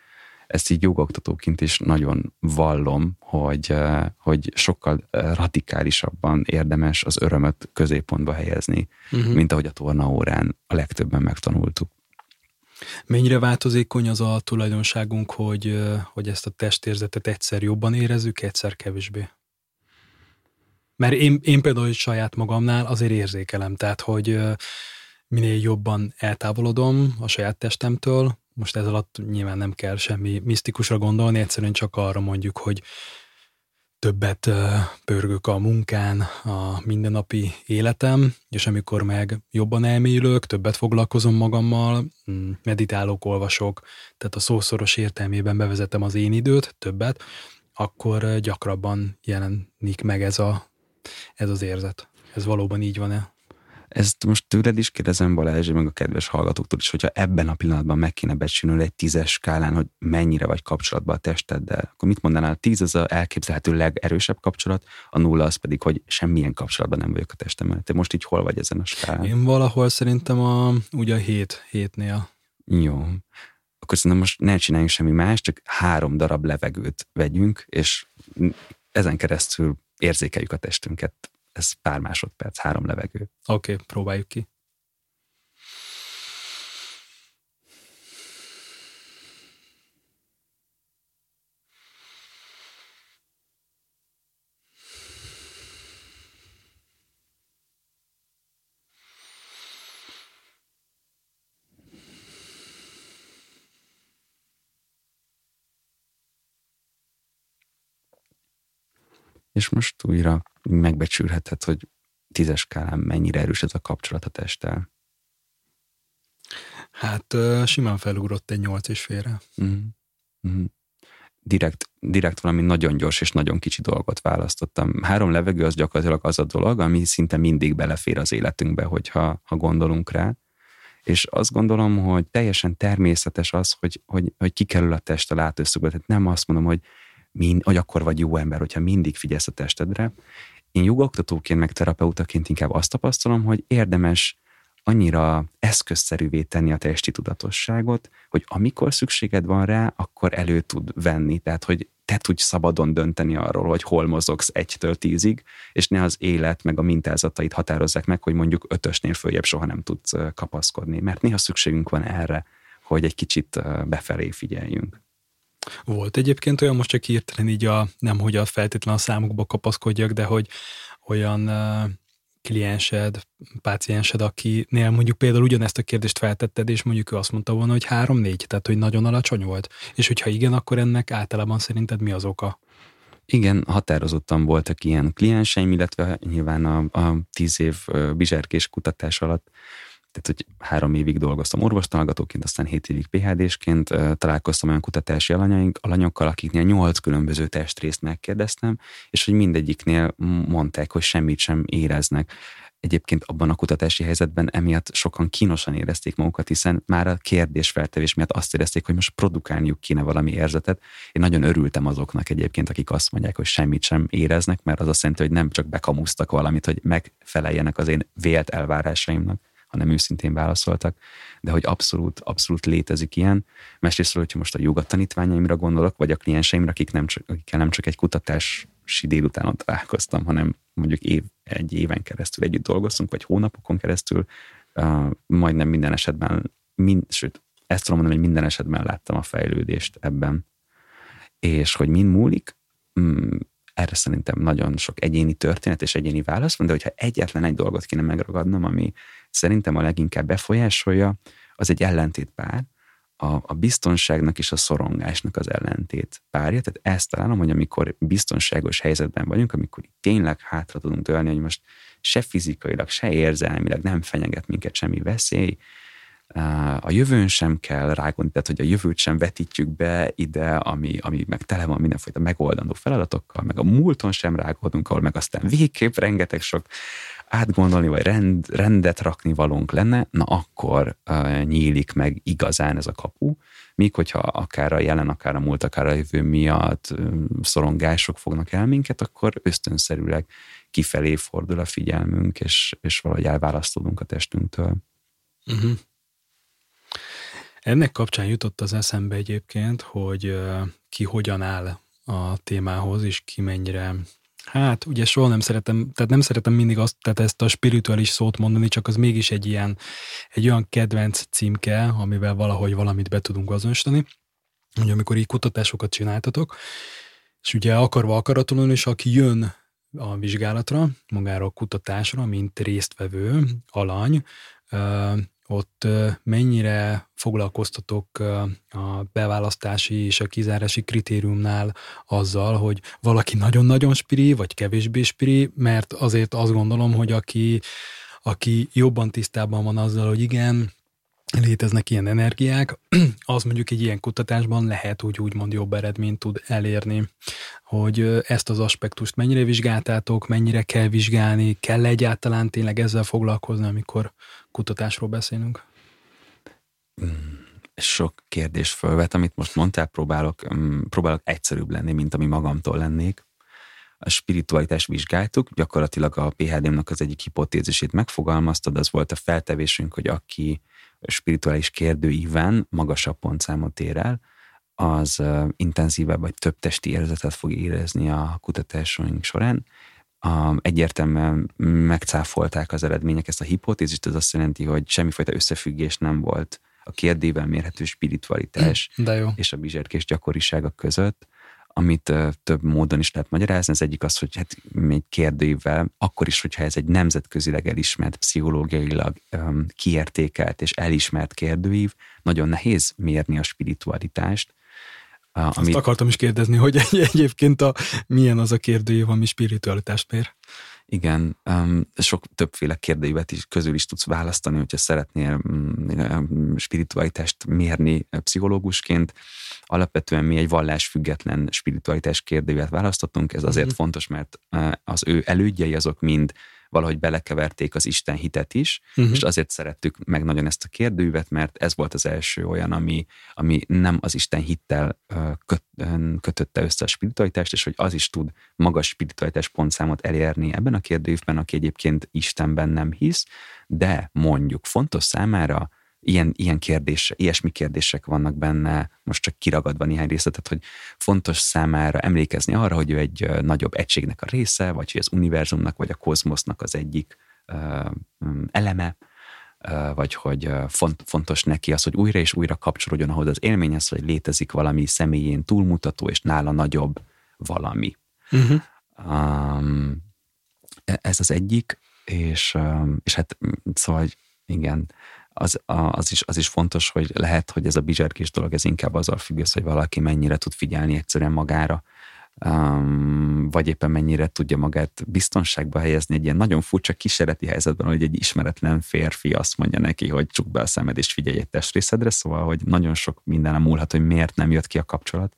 Ezt így jogoktatóként is nagyon vallom, hogy, hogy sokkal radikálisabban érdemes az örömöt középpontba helyezni, uh-huh. mint ahogy a tornaórán a legtöbben megtanultuk. Mennyire változékony az a tulajdonságunk, hogy, hogy ezt a testérzetet egyszer jobban érezzük, egyszer kevésbé? Mert én, én például saját magamnál azért érzékelem, tehát hogy minél jobban eltávolodom a saját testemtől, most ez alatt nyilván nem kell semmi misztikusra gondolni, egyszerűen csak arra mondjuk, hogy többet pörgök a munkán, a mindennapi életem, és amikor meg jobban elmélyülök, többet foglalkozom magammal, mm, meditálok, olvasok, tehát a szószoros értelmében bevezetem az én időt, többet, akkor gyakrabban jelenik meg ez, a, ez az érzet. Ez valóban így van-e? Ezt most tőled is kérdezem, Balázs, meg a kedves hallgatóktól is, hogyha ebben a pillanatban meg kéne becsülnöd egy tízes skálán, hogy mennyire vagy kapcsolatban a testeddel, akkor mit mondanál? A tíz az a elképzelhető legerősebb kapcsolat, a nulla az pedig, hogy semmilyen kapcsolatban nem vagyok a testemmel. Te most így hol vagy ezen a skálán? Én valahol szerintem a, ugye a hét, hétnél. Jó. Akkor szerintem most ne csináljunk semmi más, csak három darab levegőt vegyünk, és ezen keresztül érzékeljük a testünket ez pár másodperc, három levegő. Oké, okay, próbáljuk ki. És most újra megbecsülheted, hogy tízes skálán mennyire erős ez a kapcsolat a testtel? Hát simán felugrott egy nyolc és félre. Mm. Mm. Direkt, direkt valami nagyon gyors és nagyon kicsi dolgot választottam. Három levegő az gyakorlatilag az a dolog, ami szinte mindig belefér az életünkbe, hogyha ha gondolunk rá. És azt gondolom, hogy teljesen természetes az, hogy, hogy, hogy kikerül a test a látószögből. Tehát nem azt mondom, hogy, mind, hogy akkor vagy jó ember, hogyha mindig figyelsz a testedre, én jogoktatóként, meg terapeutaként inkább azt tapasztalom, hogy érdemes annyira eszközszerűvé tenni a testi tudatosságot, hogy amikor szükséged van rá, akkor elő tud venni. Tehát, hogy te tudj szabadon dönteni arról, hogy hol mozogsz egytől tízig, és ne az élet meg a mintázatait határozzák meg, hogy mondjuk ötösnél följebb soha nem tudsz kapaszkodni. Mert néha szükségünk van erre, hogy egy kicsit befelé figyeljünk. Volt egyébként olyan, most csak hirtelen így a, nem hogy a feltétlen a számukba kapaszkodjak, de hogy olyan kliensed, páciensed, akinél mondjuk például ugyanezt a kérdést feltetted, és mondjuk ő azt mondta volna, hogy három-négy, tehát hogy nagyon alacsony volt. És hogyha igen, akkor ennek általában szerinted mi az oka? Igen, határozottan voltak ilyen klienseim, illetve nyilván a, a tíz év bizserkés kutatás alatt tehát hogy három évig dolgoztam orvostalgatóként, aztán hét évig PHD-sként, találkoztam olyan kutatási alanyaink, alanyokkal, akiknél nyolc különböző testrészt megkérdeztem, és hogy mindegyiknél mondták, hogy semmit sem éreznek. Egyébként abban a kutatási helyzetben emiatt sokan kínosan érezték magukat, hiszen már a kérdésfeltevés miatt azt érezték, hogy most produkálniuk kéne valami érzetet. Én nagyon örültem azoknak egyébként, akik azt mondják, hogy semmit sem éreznek, mert az azt jelenti, hogy nem csak bekamusztak valamit, hogy megfeleljenek az én vélt elvárásaimnak, hanem őszintén válaszoltak, de hogy abszolút, abszolút létezik ilyen. Másrésztről, hogyha most a joga tanítványaimra gondolok, vagy a klienseimre, akik nem csak, akikkel nem csak egy kutatási délutánon találkoztam, hanem mondjuk év, egy éven keresztül együtt dolgoztunk, vagy hónapokon keresztül, uh, majdnem minden esetben, mind, sőt, ezt tudom mondani, hogy minden esetben láttam a fejlődést ebben. És hogy mind múlik, mm, erre szerintem nagyon sok egyéni történet és egyéni válasz van, de hogyha egyetlen egy dolgot kéne megragadnom, ami szerintem a leginkább befolyásolja, az egy ellentétpár, a, a biztonságnak és a szorongásnak az ellentét párja. Tehát ezt találom, hogy amikor biztonságos helyzetben vagyunk, amikor tényleg hátra tudunk dőlni, hogy most se fizikailag, se érzelmileg nem fenyeget minket semmi veszély, a jövőn sem kell rágondolni, tehát hogy a jövőt sem vetítjük be ide, ami, ami meg tele van mindenfajta megoldandó feladatokkal, meg a múlton sem rágódunk, ahol meg aztán végképp rengeteg sok átgondolni, vagy rend, rendet rakni valónk lenne, na akkor uh, nyílik meg igazán ez a kapu, míg hogyha akár a jelen, akár a múlt, akár a jövő miatt um, szorongások fognak el minket, akkor ösztönszerűleg kifelé fordul a figyelmünk, és, és valahogy elválasztódunk a testünktől. Uh-huh. Ennek kapcsán jutott az eszembe egyébként, hogy ki hogyan áll a témához, és ki mennyire Hát, ugye soha nem szeretem, tehát nem szeretem mindig azt, tehát ezt a spirituális szót mondani, csak az mégis egy ilyen, egy olyan kedvenc címke, amivel valahogy valamit be tudunk azonosítani, hogy amikor így kutatásokat csináltatok, és ugye akarva akaratlanul is, aki jön a vizsgálatra, magára a kutatásra, mint résztvevő, alany, ott mennyire foglalkoztatok a beválasztási és a kizárási kritériumnál azzal, hogy valaki nagyon-nagyon spiri, vagy kevésbé spiri, mert azért azt gondolom, hogy aki, aki jobban tisztában van azzal, hogy igen, léteznek ilyen energiák, az mondjuk egy ilyen kutatásban lehet, hogy úgymond jobb eredményt tud elérni, hogy ezt az aspektust mennyire vizsgáltátok, mennyire kell vizsgálni, kell egyáltalán tényleg ezzel foglalkozni, amikor kutatásról beszélünk? Hmm, sok kérdés fölvet, amit most mondtál, próbálok, mm, próbálok egyszerűbb lenni, mint ami magamtól lennék. A spiritualitás vizsgáltuk, gyakorlatilag a PHD-nak az egyik hipotézisét megfogalmaztad, az volt a feltevésünk, hogy aki spirituális kérdőíven magasabb pontszámot ér el, az intenzívebb vagy több testi érzetet fog érezni a kutatásunk során. Egyértelműen megcáfolták az eredmények ezt a hipotézist, ez azt jelenti, hogy semmifajta összefüggés nem volt a kérdével mérhető spiritualitás és a bizserkés gyakorisága között amit több módon is lehet magyarázni. Az egyik az, hogy hát egy kérdőivel, akkor is, hogyha ez egy nemzetközileg elismert, pszichológiailag um, kiértékelt és elismert kérdőív, nagyon nehéz mérni a spiritualitást. Amit... Azt akartam is kérdezni, hogy egy, egyébként a, milyen az a kérdőív, ami spiritualitást mér. Igen, sok többféle kérdőívet is közül is tudsz választani, hogyha szeretnél um, spiritualitást mérni pszichológusként. Alapvetően mi egy vallásfüggetlen spiritualitás kérdőívet választottunk, ez azért mm. fontos, mert az ő elődjei azok mind valahogy belekeverték az Isten hitet is, uh-huh. és azért szerettük meg nagyon ezt a kérdőívet, mert ez volt az első olyan, ami, ami nem az Isten hittel köt, kötötte össze a spiritualitást, és hogy az is tud magas spiritualitás pontszámot elérni ebben a kérdőívben, aki egyébként Istenben nem hisz, de mondjuk fontos számára ilyen, ilyen kérdés, ilyesmi kérdések vannak benne, most csak kiragadva néhány részletet, hogy fontos számára emlékezni arra, hogy ő egy nagyobb egységnek a része, vagy hogy az univerzumnak, vagy a kozmosznak az egyik eleme, vagy hogy font, fontos neki az, hogy újra és újra kapcsolódjon ahhoz az élményhez, hogy létezik valami személyén túlmutató, és nála nagyobb valami. Uh-huh. Um, ez az egyik, és, és hát szóval igen, az, az, is, az is fontos, hogy lehet, hogy ez a bizserkés dolog, ez inkább azzal függ össze, hogy valaki mennyire tud figyelni egyszerűen magára, um, vagy éppen mennyire tudja magát biztonságba helyezni egy ilyen nagyon furcsa kísérleti helyzetben, hogy egy ismeretlen férfi azt mondja neki, hogy csuk be a szemed és figyelj egy testrészedre, szóval, hogy nagyon sok minden múlhat, hogy miért nem jött ki a kapcsolat.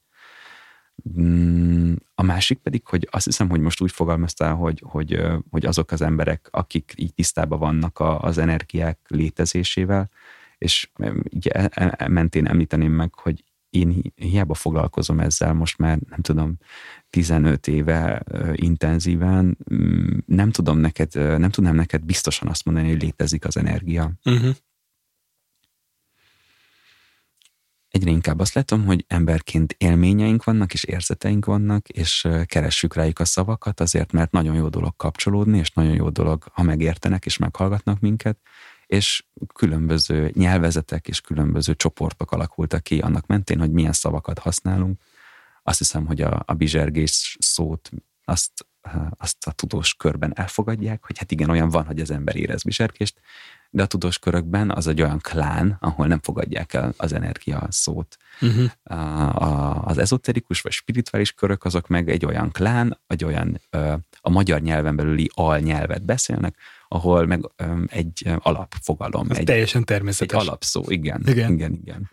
Mm, a másik pedig, hogy azt hiszem, hogy most úgy fogalmaztál, hogy, hogy, hogy azok az emberek, akik így tisztában vannak az energiák létezésével, és így e, e, e, mentén említeném meg, hogy én hiába foglalkozom ezzel most már, nem tudom, 15 éve intenzíven, mm, nem tudom neked, nem tudnám neked biztosan azt mondani, hogy létezik az energia. Uh-huh. Egyre inkább azt látom, hogy emberként élményeink vannak, és érzeteink vannak, és keressük rájuk a szavakat, azért, mert nagyon jó dolog kapcsolódni, és nagyon jó dolog, ha megértenek és meghallgatnak minket, és különböző nyelvezetek és különböző csoportok alakultak ki annak mentén, hogy milyen szavakat használunk. Azt hiszem, hogy a, a bizsergés szót azt, azt a tudós körben elfogadják, hogy hát igen, olyan van, hogy az ember érez bizsergést, de a tudós körökben az egy olyan klán, ahol nem fogadják el az energia szót. Uh-huh. A, a, az ezoterikus vagy spirituális körök azok meg egy olyan klán, egy olyan a magyar nyelven belüli alnyelvet beszélnek, ahol meg egy alapfogalom. Ez egy, teljesen természetes. Egy alapszó, igen. Igen, igen. igen.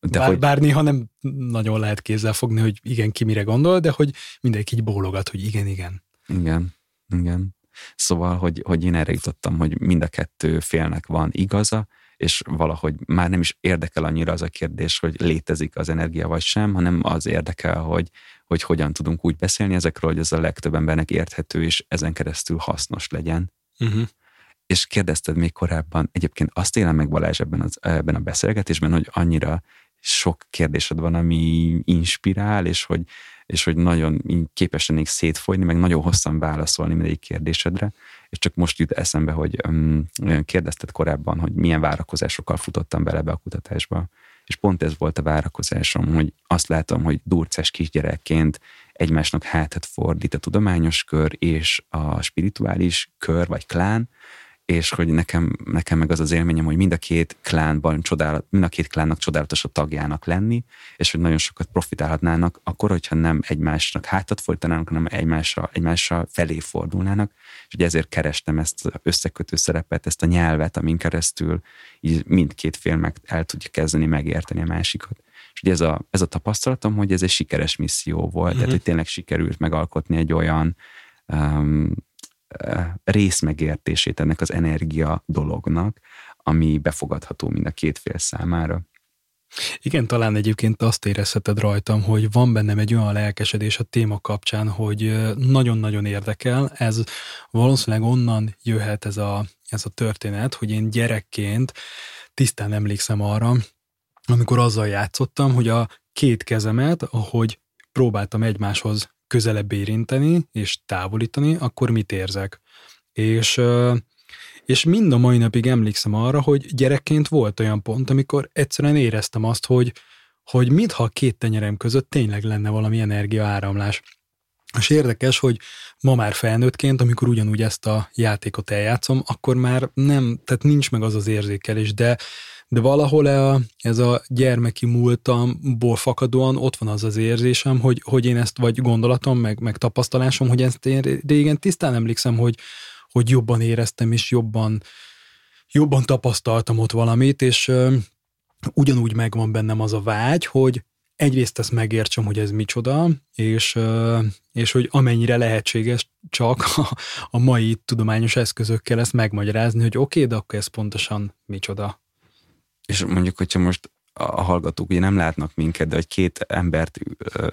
De bár, hogy... bár néha nem nagyon lehet kézzel fogni, hogy igen, ki mire gondol, de hogy mindenki így bólogat, hogy igen, igen. Igen, igen. Szóval, hogy, hogy én erre jutottam, hogy mind a kettő félnek van igaza, és valahogy már nem is érdekel annyira az a kérdés, hogy létezik az energia vagy sem, hanem az érdekel, hogy, hogy hogyan tudunk úgy beszélni ezekről, hogy ez a legtöbb embernek érthető, és ezen keresztül hasznos legyen. Uh-huh. És kérdezted még korábban, egyébként azt élem meg Balázs ebben, az, ebben a beszélgetésben, hogy annyira sok kérdésed van, ami inspirál, és hogy és hogy nagyon képes lennék szétfolyni, meg nagyon hosszan válaszolni mindegyik kérdésedre, és csak most jut eszembe, hogy um, kérdezted korábban, hogy milyen várakozásokkal futottam bele be a kutatásba, és pont ez volt a várakozásom, hogy azt látom, hogy durces kisgyerekként egymásnak hátat fordít a tudományos kör és a spirituális kör vagy klán, és hogy nekem, nekem meg az az élményem, hogy mind a két klánban csodálat, mind a két klánnak csodálatos a tagjának lenni, és hogy nagyon sokat profitálhatnának, akkor, hogyha nem egymásnak hátat folytanának, hanem egymásra, egymásra felé fordulnának, és ugye ezért kerestem ezt az összekötő szerepet, ezt a nyelvet, amin keresztül így mindkét fél meg el tudja kezdeni megérteni a másikat. És ugye ez a, ez a tapasztalatom, hogy ez egy sikeres misszió volt, mm-hmm. tehát hogy tényleg sikerült megalkotni egy olyan um, részmegértését ennek az energia dolognak, ami befogadható mind a két fél számára. Igen, talán egyébként azt érezheted rajtam, hogy van bennem egy olyan lelkesedés a téma kapcsán, hogy nagyon-nagyon érdekel. Ez valószínűleg onnan jöhet ez a, ez a történet, hogy én gyerekként tisztán emlékszem arra, amikor azzal játszottam, hogy a két kezemet, ahogy próbáltam egymáshoz közelebb érinteni és távolítani, akkor mit érzek. És, és mind a mai napig emlékszem arra, hogy gyerekként volt olyan pont, amikor egyszerűen éreztem azt, hogy, hogy mintha a két tenyerem között tényleg lenne valami energia áramlás. És érdekes, hogy ma már felnőttként, amikor ugyanúgy ezt a játékot eljátszom, akkor már nem, tehát nincs meg az az érzékelés, de de valahol a, ez a gyermeki múltamból fakadóan ott van az az érzésem, hogy, hogy én ezt, vagy gondolatom, meg, meg tapasztalásom, hogy ezt én régen tisztán emlékszem, hogy, hogy jobban éreztem, és jobban, jobban tapasztaltam ott valamit, és ö, ugyanúgy megvan bennem az a vágy, hogy egyrészt ezt megértsem, hogy ez micsoda, és, és hogy amennyire lehetséges csak a, a mai tudományos eszközökkel ezt megmagyarázni, hogy oké, okay, de akkor ez pontosan micsoda. És mondjuk, hogyha most a hallgatók ugye nem látnak minket, de hogy két embert,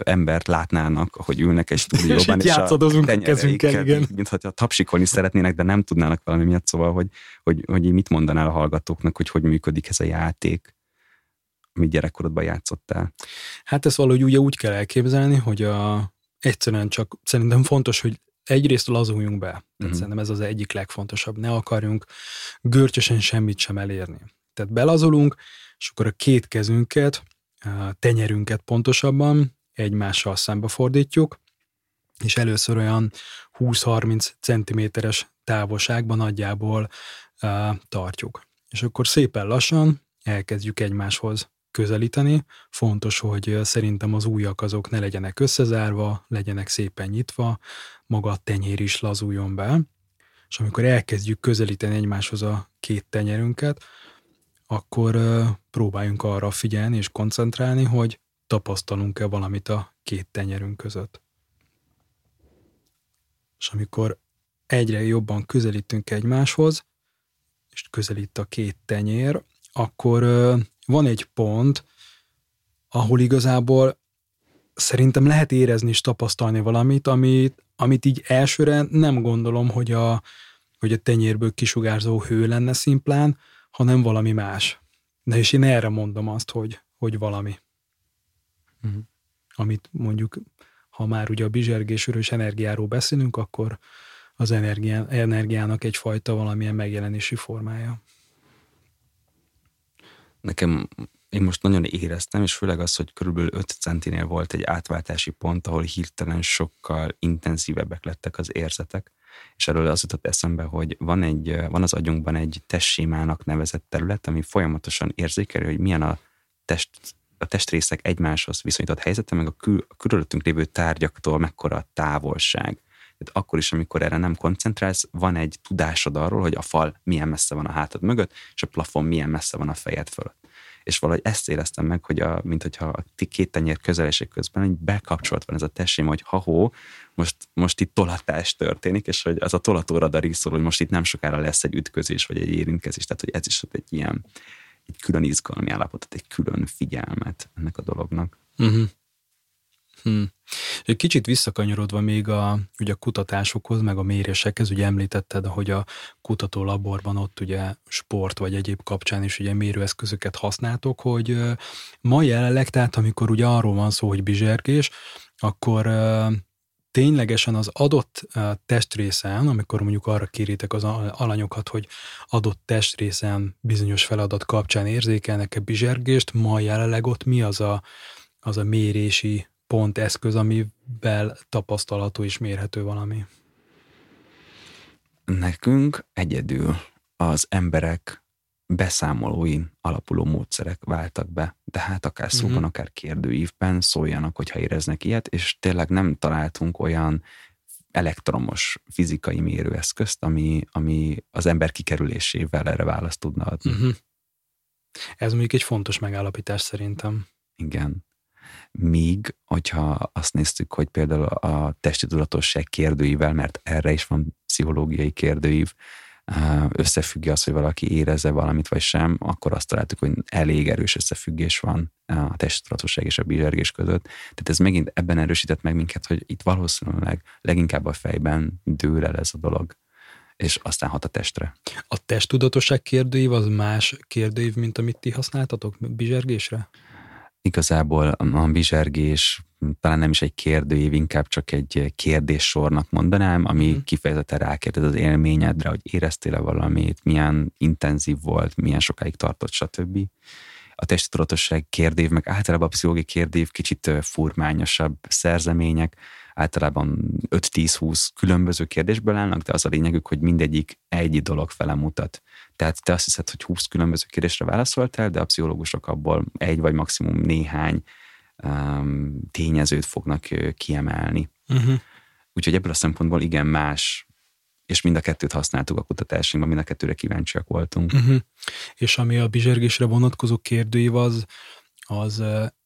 embert látnának, hogy ülnek egy stúdióban, és, és játszadozunk a kezünkkel, igen. Mint hogyha tapsikolni szeretnének, de nem tudnának valami miatt, szóval, hogy, hogy, hogy mit mondanál a hallgatóknak, hogy hogy működik ez a játék, amit gyerekkorodban játszottál? Hát ezt valahogy ugye úgy kell elképzelni, hogy a, egyszerűen csak szerintem fontos, hogy egyrészt lazuljunk be. Tehát uh-huh. szerintem ez az egyik legfontosabb. Ne akarjunk görcsösen semmit sem elérni. Tehát belazulunk, és akkor a két kezünket, a tenyerünket pontosabban egymással szembe fordítjuk, és először olyan 20-30 cm-es távolságban nagyjából uh, tartjuk. És akkor szépen lassan elkezdjük egymáshoz közelíteni. Fontos, hogy szerintem az újak azok ne legyenek összezárva, legyenek szépen nyitva, maga a tenyér is lazuljon be, és amikor elkezdjük közelíteni egymáshoz a két tenyerünket, akkor próbáljunk arra figyelni és koncentrálni, hogy tapasztalunk-e valamit a két tenyerünk között. És amikor egyre jobban közelítünk egymáshoz, és közelít a két tenyér, akkor van egy pont, ahol igazából szerintem lehet érezni és tapasztalni valamit, amit, amit így elsőre nem gondolom, hogy a, hogy a tenyérből kisugárzó hő lenne szimplán, hanem valami más. De és én erre mondom azt, hogy, hogy valami. Uh-huh. Amit mondjuk, ha már ugye a bizsergésörös energiáról beszélünk, akkor az energiá, energiának egyfajta valamilyen megjelenési formája. Nekem én most nagyon éreztem, és főleg az, hogy körülbelül 5 centinél volt egy átváltási pont, ahol hirtelen sokkal intenzívebbek lettek az érzetek, és erről az jutott eszembe, hogy van, egy, van az agyunkban egy testsémának nevezett terület, ami folyamatosan érzékeli, hogy milyen a test a testrészek egymáshoz viszonyított helyzete, meg a, kül, a körülöttünk lévő tárgyaktól mekkora a távolság. Tehát akkor is, amikor erre nem koncentrálsz, van egy tudásod arról, hogy a fal milyen messze van a hátad mögött, és a plafon milyen messze van a fejed fölött és valahogy ezt éreztem meg, hogy a, mint hogyha a két tenyér közelések közben egy bekapcsolt van ez a tesém, hogy ha-hó, most, most itt tolatás történik, és hogy az a tolatóradar is szól, hogy most itt nem sokára lesz egy ütközés, vagy egy érintkezés, tehát hogy ez is egy ilyen egy külön izgalmi állapotot, egy külön figyelmet ennek a dolognak. Uh-huh. Hmm. Egy kicsit visszakanyarodva még a, ugye a kutatásokhoz, meg a mérésekhez, ugye említetted, hogy a kutató laborban ott ugye sport vagy egyéb kapcsán is ugye mérőeszközöket használtok, hogy ma jelenleg, tehát amikor ugye arról van szó, hogy bizsergés, akkor ténylegesen az adott testrészen, amikor mondjuk arra kéritek az alanyokat, hogy adott testrészen bizonyos feladat kapcsán érzékelnek-e bizsergést, ma jelenleg ott mi az a, az a mérési pont eszköz, amivel tapasztalható és mérhető valami? Nekünk egyedül az emberek beszámolóin alapuló módszerek váltak be, de hát akár szóban, uh-huh. akár kérdőívben szóljanak, hogyha éreznek ilyet, és tényleg nem találtunk olyan elektromos fizikai mérőeszközt, ami, ami az ember kikerülésével erre választ tudna adni. Uh-huh. Ez mondjuk egy fontos megállapítás szerintem. Igen. Míg, hogyha azt néztük, hogy például a testi tudatosság kérdőivel, mert erre is van pszichológiai kérdőív, összefüggő az, hogy valaki érezze valamit vagy sem, akkor azt találtuk, hogy elég erős összefüggés van a testtudatosság és a bizsergés között. Tehát ez megint ebben erősített meg minket, hogy itt valószínűleg leginkább a fejben dől el ez a dolog és aztán hat a testre. A testtudatosság kérdőív az más kérdőív, mint amit ti használtatok bizsergésre? Igazából a bizsergés talán nem is egy kérdőív, inkább csak egy kérdéssornak mondanám, ami mm. kifejezetten rákérdez az élményedre, hogy éreztél-e valamit, milyen intenzív volt, milyen sokáig tartott, stb. A testi kérdév, meg általában a pszichológiai kérdév kicsit furmányosabb szerzemények, általában 5-10-20 különböző kérdésből állnak, de az a lényegük, hogy mindegyik egy dolog fele mutat. Tehát te azt hiszed, hogy 20 különböző kérdésre válaszoltál, de a pszichológusok abból egy vagy maximum néhány um, tényezőt fognak kiemelni. Uh-huh. Úgyhogy ebből a szempontból igen más és mind a kettőt használtuk a kutatásunkban, mind a kettőre kíváncsiak voltunk. Uh-huh. És ami a bizsergésre vonatkozó kérdőív az, az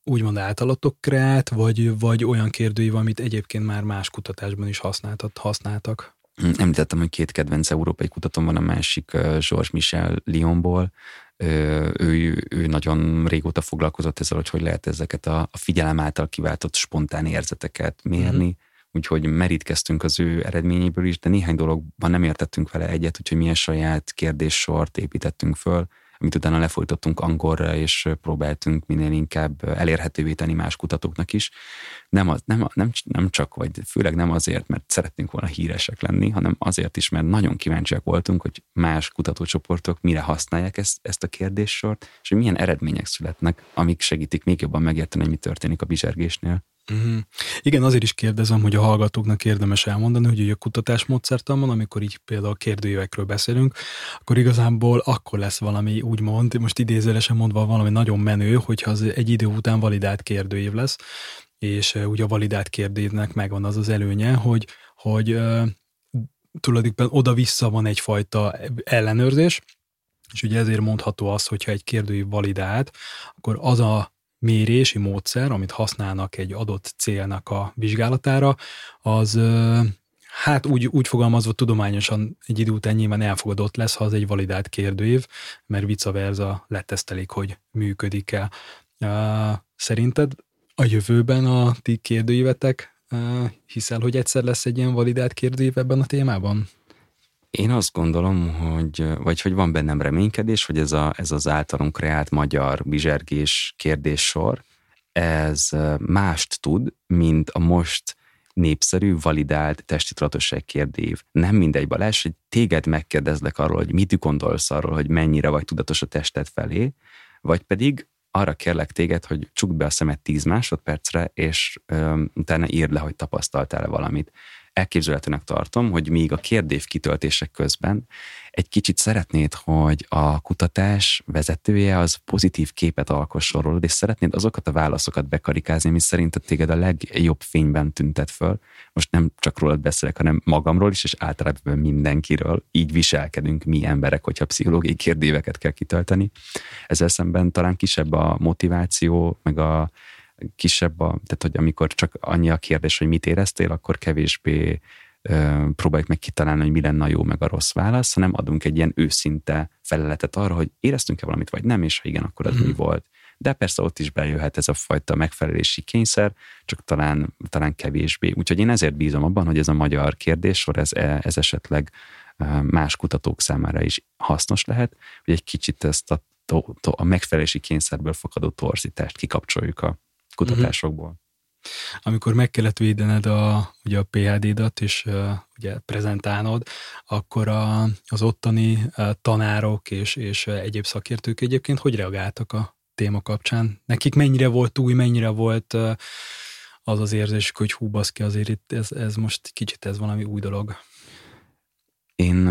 úgymond általatok kreált, vagy, vagy olyan kérdőív, amit egyébként már más kutatásban is használtat, használtak? Említettem, hogy két kedvenc európai kutatóm van, a másik Georges Michel Lyonból. Ő, ő nagyon régóta foglalkozott ezzel, hogy hogy lehet ezeket a, a figyelem által kiváltott spontán érzeteket mérni. Mm-hmm. Úgyhogy merítkeztünk az ő eredményéből is, de néhány dologban nem értettünk vele egyet, úgyhogy milyen saját kérdéssort építettünk föl amit utána lefolytottunk angolra, és próbáltunk minél inkább elérhetővé tenni más kutatóknak is. Nem, az, nem, nem, nem csak, vagy főleg nem azért, mert szeretnénk volna híresek lenni, hanem azért is, mert nagyon kíváncsiak voltunk, hogy más kutatócsoportok mire használják ezt, ezt a kérdéssort, és hogy milyen eredmények születnek, amik segítik még jobban megérteni, hogy mi történik a bizsergésnél. Uh-huh. Igen, azért is kérdezem, hogy a hallgatóknak érdemes elmondani, hogy a kutatás módszertanban, amikor így például kérdőívekről beszélünk, akkor igazából akkor lesz valami úgymond, most idézőlesen mondva valami nagyon menő, hogyha az egy idő után validált kérdőív lesz, és ugye a validált kérdőívnek megvan az az előnye, hogy, hogy tulajdonképpen oda-vissza van egyfajta ellenőrzés, és ugye ezért mondható az, hogyha egy kérdőív validált, akkor az a mérési módszer, amit használnak egy adott célnak a vizsgálatára, az hát úgy, úgy fogalmazva tudományosan egy idő után nyilván elfogadott lesz, ha az egy validált kérdőív, mert vice versa letesztelik, hogy működik-e. Szerinted a jövőben a ti kérdőívetek hiszel, hogy egyszer lesz egy ilyen validált kérdőív ebben a témában? Én azt gondolom, hogy, vagy hogy van bennem reménykedés, hogy ez, a, ez az általunk kreált magyar bizsergés kérdéssor, ez mást tud, mint a most népszerű, validált testi tudatosság kérdév. Nem mindegy, Balázs, hogy téged megkérdezlek arról, hogy mit gondolsz arról, hogy mennyire vagy tudatos a tested felé, vagy pedig arra kérlek téged, hogy csukd be a szemed 10 másodpercre, és um, utána írd le, hogy tapasztaltál-e valamit elképzelhetőnek tartom, hogy még a kérdév kitöltések közben egy kicsit szeretnéd, hogy a kutatás vezetője az pozitív képet alkosson rólad, és szeretnéd azokat a válaszokat bekarikázni, ami szerinted téged a legjobb fényben tüntet föl. Most nem csak rólad beszélek, hanem magamról is, és általában mindenkiről. Így viselkedünk mi emberek, hogyha pszichológiai kérdéveket kell kitölteni. Ezzel szemben talán kisebb a motiváció, meg a kisebb, a, tehát hogy amikor csak annyi a kérdés, hogy mit éreztél, akkor kevésbé próbáljuk meg kitalálni, hogy mi lenne a jó meg a rossz válasz, hanem adunk egy ilyen őszinte feleletet arra, hogy éreztünk-e valamit, vagy nem, és ha igen, akkor az mm. mi volt. De persze ott is bejöhet ez a fajta megfelelési kényszer, csak talán, talán kevésbé. Úgyhogy én ezért bízom abban, hogy ez a magyar kérdéssor, ez, ez esetleg más kutatók számára is hasznos lehet, hogy egy kicsit ezt a, a megfelelési kényszerből fakadó torzítást kikapcsoljuk a kutatásokból. Uh-huh. Amikor meg kellett védened a, ugye a PhD-dat, és uh, ugye prezentálnod, akkor a, az ottani uh, tanárok és, és egyéb szakértők egyébként hogy reagáltak a téma kapcsán? Nekik mennyire volt új, mennyire volt uh, az az érzés, hogy hú, baszki, azért itt ez, ez most kicsit ez valami új dolog? Én,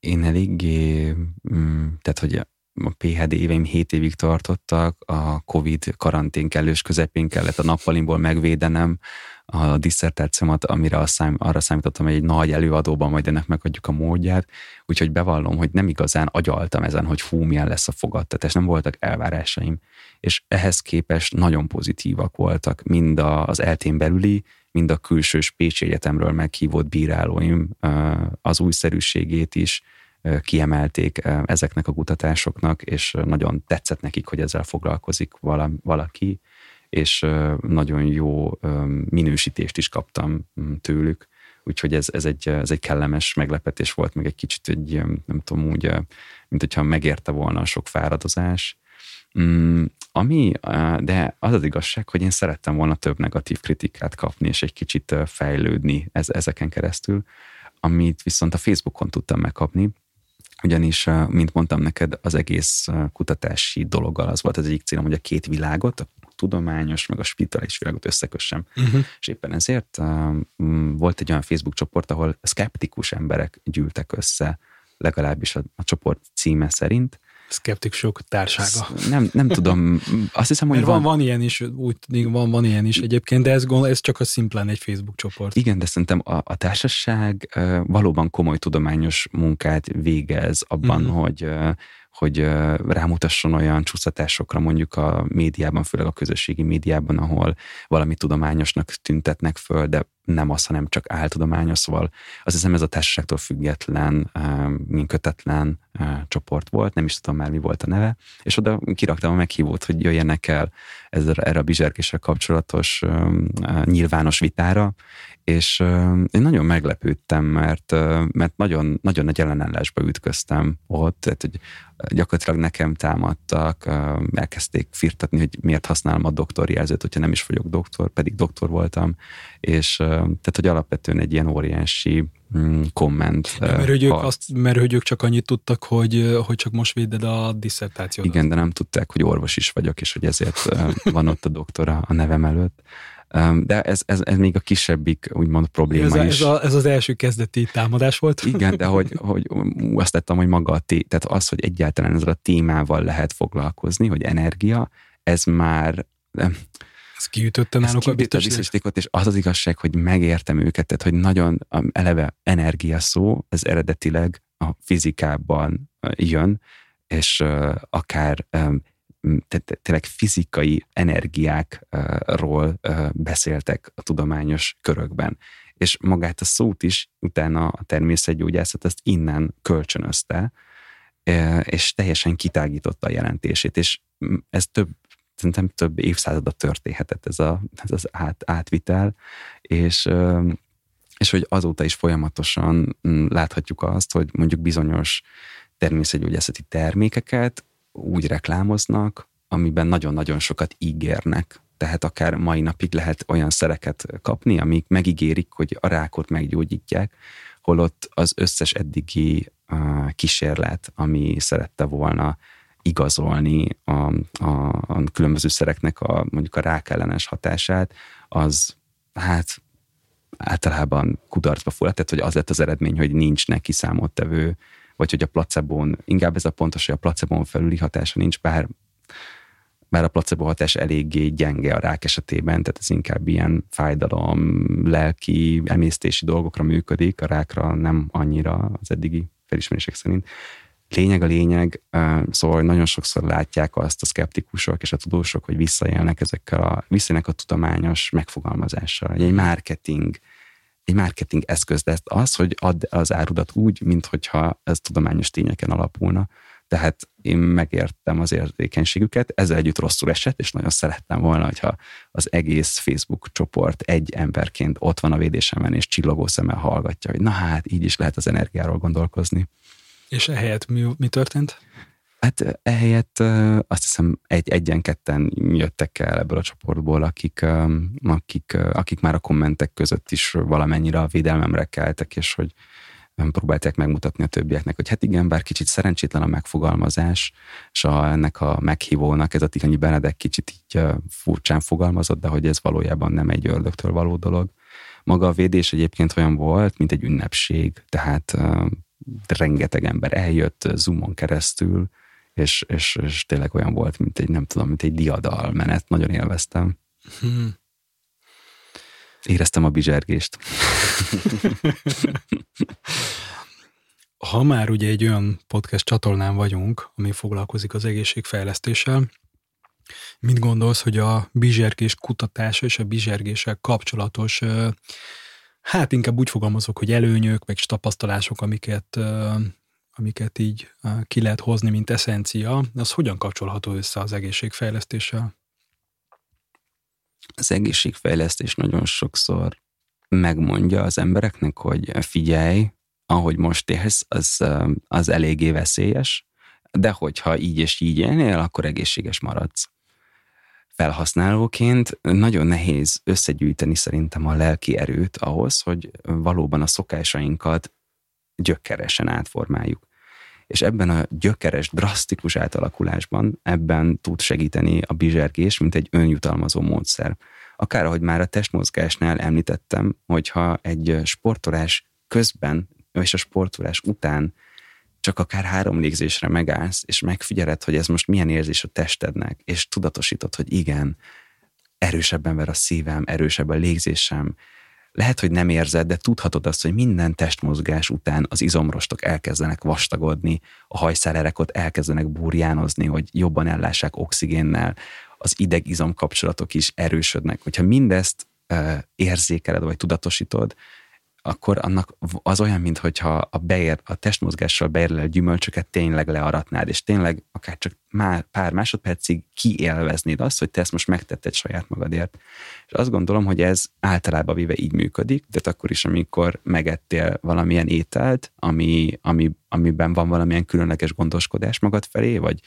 én eléggé, mm, tehát hogy a PHD éveim 7 évig tartottak, a Covid karantén kellős közepén kellett a nappalimból megvédenem a diszertációmat, amire a szám, arra számítottam, hogy egy nagy előadóban majd ennek megadjuk a módját, úgyhogy bevallom, hogy nem igazán agyaltam ezen, hogy fú, milyen lesz a fogadtatás, nem voltak elvárásaim, és ehhez képest nagyon pozitívak voltak, mind az eltén belüli, mind a külsős Pécsi Egyetemről meghívott bírálóim az újszerűségét is, kiemelték ezeknek a kutatásoknak, és nagyon tetszett nekik, hogy ezzel foglalkozik valaki, és nagyon jó minősítést is kaptam tőlük. Úgyhogy ez, ez, egy, ez egy kellemes meglepetés volt, meg egy kicsit egy, nem tudom, úgy, mint hogyha megérte volna a sok fáradozás. Mm, ami, de az az igazság, hogy én szerettem volna több negatív kritikát kapni, és egy kicsit fejlődni ez, ezeken keresztül, amit viszont a Facebookon tudtam megkapni, ugyanis, mint mondtam neked, az egész kutatási dologgal az volt az egyik célom, hogy a két világot, a tudományos, meg a spirituális világot összekössem. Uh-huh. És éppen ezért uh, volt egy olyan Facebook csoport, ahol szkeptikus emberek gyűltek össze, legalábbis a, a csoport címe szerint, szkeptikusok társága. Nem, nem tudom, azt hiszem, hogy van, van, van ilyen is, úgy van, van ilyen is egyébként, de ez, ez csak a szimplán egy Facebook csoport. Igen, de szerintem a, a társaság valóban komoly tudományos munkát végez abban, mm. hogy hogy rámutasson olyan csúszatásokra mondjuk a médiában, főleg a közösségi médiában, ahol valami tudományosnak tüntetnek föl, de nem az, hanem csak áltudományos, szóval azt hiszem ez a társaságtól független, minkötetlen csoport volt, nem is tudom már mi volt a neve, és oda kiraktam a meghívót, hogy jöjjenek el ezzel, erre a bizserkéssel kapcsolatos nyilvános vitára, és én nagyon meglepődtem, mert, mert nagyon, nagyon nagy ellenállásba ütköztem ott, tehát hogy gyakorlatilag nekem támadtak, elkezdték firtatni, hogy miért használom a doktori jelzőt, hogyha nem is vagyok doktor, pedig doktor voltam, és tehát, hogy alapvetően egy ilyen óriási mm, komment. Mert, hogy ők azt, mert hogy ők csak annyit tudtak, hogy, hogy csak most véded a diszertációt. Igen, de nem tudták, hogy orvos is vagyok, és hogy ezért van ott a doktora a nevem előtt. De ez, ez, ez még a kisebbik, úgymond probléma ez, is. Ez, a, ez az első kezdeti támadás volt. Igen, de hogy, hogy azt tettem, hogy maga a té- tehát az, hogy egyáltalán ezzel a témával lehet foglalkozni, hogy energia, ez már ez kiütötte náluk a biztosítékot, és az az igazság, hogy megértem őket, tehát hogy nagyon eleve energia szó, ez eredetileg a fizikában jön, és akár tényleg fizikai energiákról beszéltek a tudományos körökben. És magát a szót is utána a természetgyógyászat ezt innen kölcsönözte, és teljesen kitágította a jelentését, és ez több szerintem több évszázada történhetett ez, a, ez az át, átvitel, és, és hogy azóta is folyamatosan láthatjuk azt, hogy mondjuk bizonyos természetgyógyászati termékeket úgy reklámoznak, amiben nagyon-nagyon sokat ígérnek. Tehát akár mai napig lehet olyan szereket kapni, amik megígérik, hogy a rákot meggyógyítják, holott az összes eddigi kísérlet, ami szerette volna igazolni a, a, a különböző szereknek a mondjuk a rákellenes hatását, az hát általában kudarcba fulladt, tehát hogy az lett az eredmény, hogy nincs neki számottevő vagy hogy a placebón, inkább ez a pontos, hogy a placebón felüli hatása nincs, bár, bár a placebo hatás eléggé gyenge a rák esetében, tehát ez inkább ilyen fájdalom, lelki, emésztési dolgokra működik, a rákra nem annyira az eddigi felismerések szerint. Lényeg a lényeg, szóval nagyon sokszor látják azt a szkeptikusok és a tudósok, hogy visszaélnek ezekkel a, visszaélnek a tudományos megfogalmazással. Egy marketing egy marketing eszköz, de az, hogy add az árudat úgy, mintha ez tudományos tényeken alapulna. Tehát én megértem az érzékenységüket, ezzel együtt rosszul esett, és nagyon szerettem volna, hogyha az egész Facebook csoport egy emberként ott van a védésemen, és csillogó szemmel hallgatja, hogy na hát, így is lehet az energiáról gondolkozni. És ehelyett mi, mi történt? Hát ehelyett azt hiszem egy, egyen-ketten jöttek el ebből a csoportból, akik, akik, akik már a kommentek között is valamennyire a védelmemre keltek, és hogy próbálták megmutatni a többieknek, hogy hát igen, bár kicsit szerencsétlen a megfogalmazás, és a, ennek a meghívónak ez a Tihanyi Benedek kicsit így furcsán fogalmazott, de hogy ez valójában nem egy ördögtől való dolog. Maga a védés egyébként olyan volt, mint egy ünnepség, tehát rengeteg ember eljött Zoomon keresztül, és, és, és tényleg olyan volt, mint egy, nem tudom, mint egy diadal menet, nagyon élveztem. Hmm. Éreztem a bizsergést. ha már ugye egy olyan podcast csatornán vagyunk, ami foglalkozik az egészségfejlesztéssel, mit gondolsz, hogy a bizsergés kutatása és a bizsergéssel kapcsolatos, hát inkább úgy fogalmazok, hogy előnyök, meg tapasztalások, amiket amiket így ki lehet hozni, mint eszencia, az hogyan kapcsolható össze az egészségfejlesztéssel? Az egészségfejlesztés nagyon sokszor megmondja az embereknek, hogy figyelj, ahogy most élsz, az, az eléggé veszélyes, de hogyha így és így élnél, akkor egészséges maradsz. Felhasználóként nagyon nehéz összegyűjteni szerintem a lelki erőt ahhoz, hogy valóban a szokásainkat gyökeresen átformáljuk. És ebben a gyökeres, drasztikus átalakulásban ebben tud segíteni a bizsergés, mint egy önjutalmazó módszer. Akár ahogy már a testmozgásnál említettem, hogyha egy sportolás közben és a sportolás után csak akár három légzésre megállsz, és megfigyeled, hogy ez most milyen érzés a testednek, és tudatosítod, hogy igen, erősebben ver a szívem, erősebb a légzésem, lehet, hogy nem érzed, de tudhatod azt, hogy minden testmozgás után az izomrostok elkezdenek vastagodni, a hajszálerekot elkezdenek burjánozni, hogy jobban ellássák oxigénnel, az ideg-izom kapcsolatok is erősödnek. Hogyha mindezt érzékeled, vagy tudatosítod, akkor annak az olyan, mintha a, beér, a testmozgással beérlelt gyümölcsöket tényleg learatnád, és tényleg akár csak már pár másodpercig kiélveznéd azt, hogy te ezt most megtetted saját magadért. És azt gondolom, hogy ez általában véve így működik, de akkor is, amikor megettél valamilyen ételt, ami, ami, amiben van valamilyen különleges gondoskodás magad felé, vagy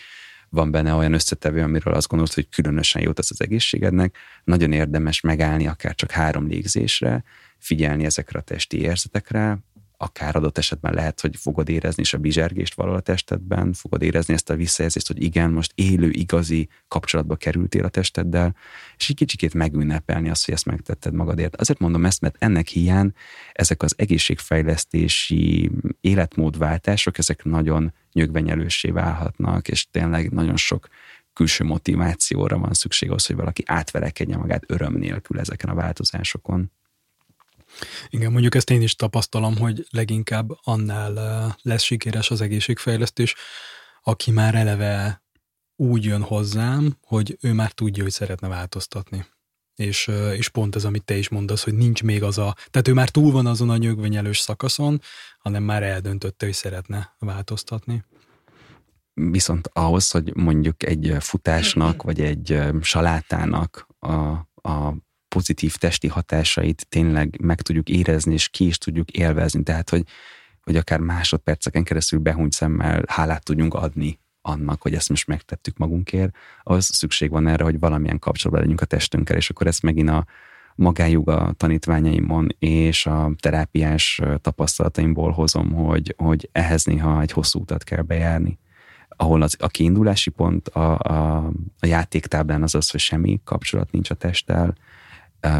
van benne olyan összetevő, amiről azt gondolod, hogy különösen jót tesz az egészségednek, nagyon érdemes megállni akár csak három légzésre, figyelni ezekre a testi érzetekre, akár adott esetben lehet, hogy fogod érezni is a bizsergést valahol a testedben, fogod érezni ezt a visszajelzést, hogy igen, most élő, igazi kapcsolatba kerültél a testeddel, és egy kicsikét megünnepelni azt, hogy ezt megtetted magadért. Azért mondom ezt, mert ennek hiány ezek az egészségfejlesztési életmódváltások, ezek nagyon nyögvenyelőssé válhatnak, és tényleg nagyon sok külső motivációra van szükség az, hogy valaki átverekedje magát öröm nélkül ezeken a változásokon. Igen, mondjuk ezt én is tapasztalom, hogy leginkább annál lesz sikeres az egészségfejlesztés, aki már eleve úgy jön hozzám, hogy ő már tudja, hogy szeretne változtatni. És, és pont ez, amit te is mondasz, hogy nincs még az a... Tehát ő már túl van azon a nyögvenyelős szakaszon, hanem már eldöntötte, hogy szeretne változtatni. Viszont ahhoz, hogy mondjuk egy futásnak, vagy egy salátának a, a pozitív testi hatásait tényleg meg tudjuk érezni, és ki is tudjuk élvezni. Tehát, hogy, hogy akár másodperceken keresztül behúnyt szemmel hálát tudjunk adni annak, hogy ezt most megtettük magunkért, az szükség van erre, hogy valamilyen kapcsolatban legyünk a testünkkel, és akkor ezt megint a magájuga tanítványaimon és a terápiás tapasztalataimból hozom, hogy, hogy ehhez néha egy hosszú utat kell bejárni ahol az, a kiindulási pont a, a, a játéktáblán az az, hogy semmi kapcsolat nincs a testtel,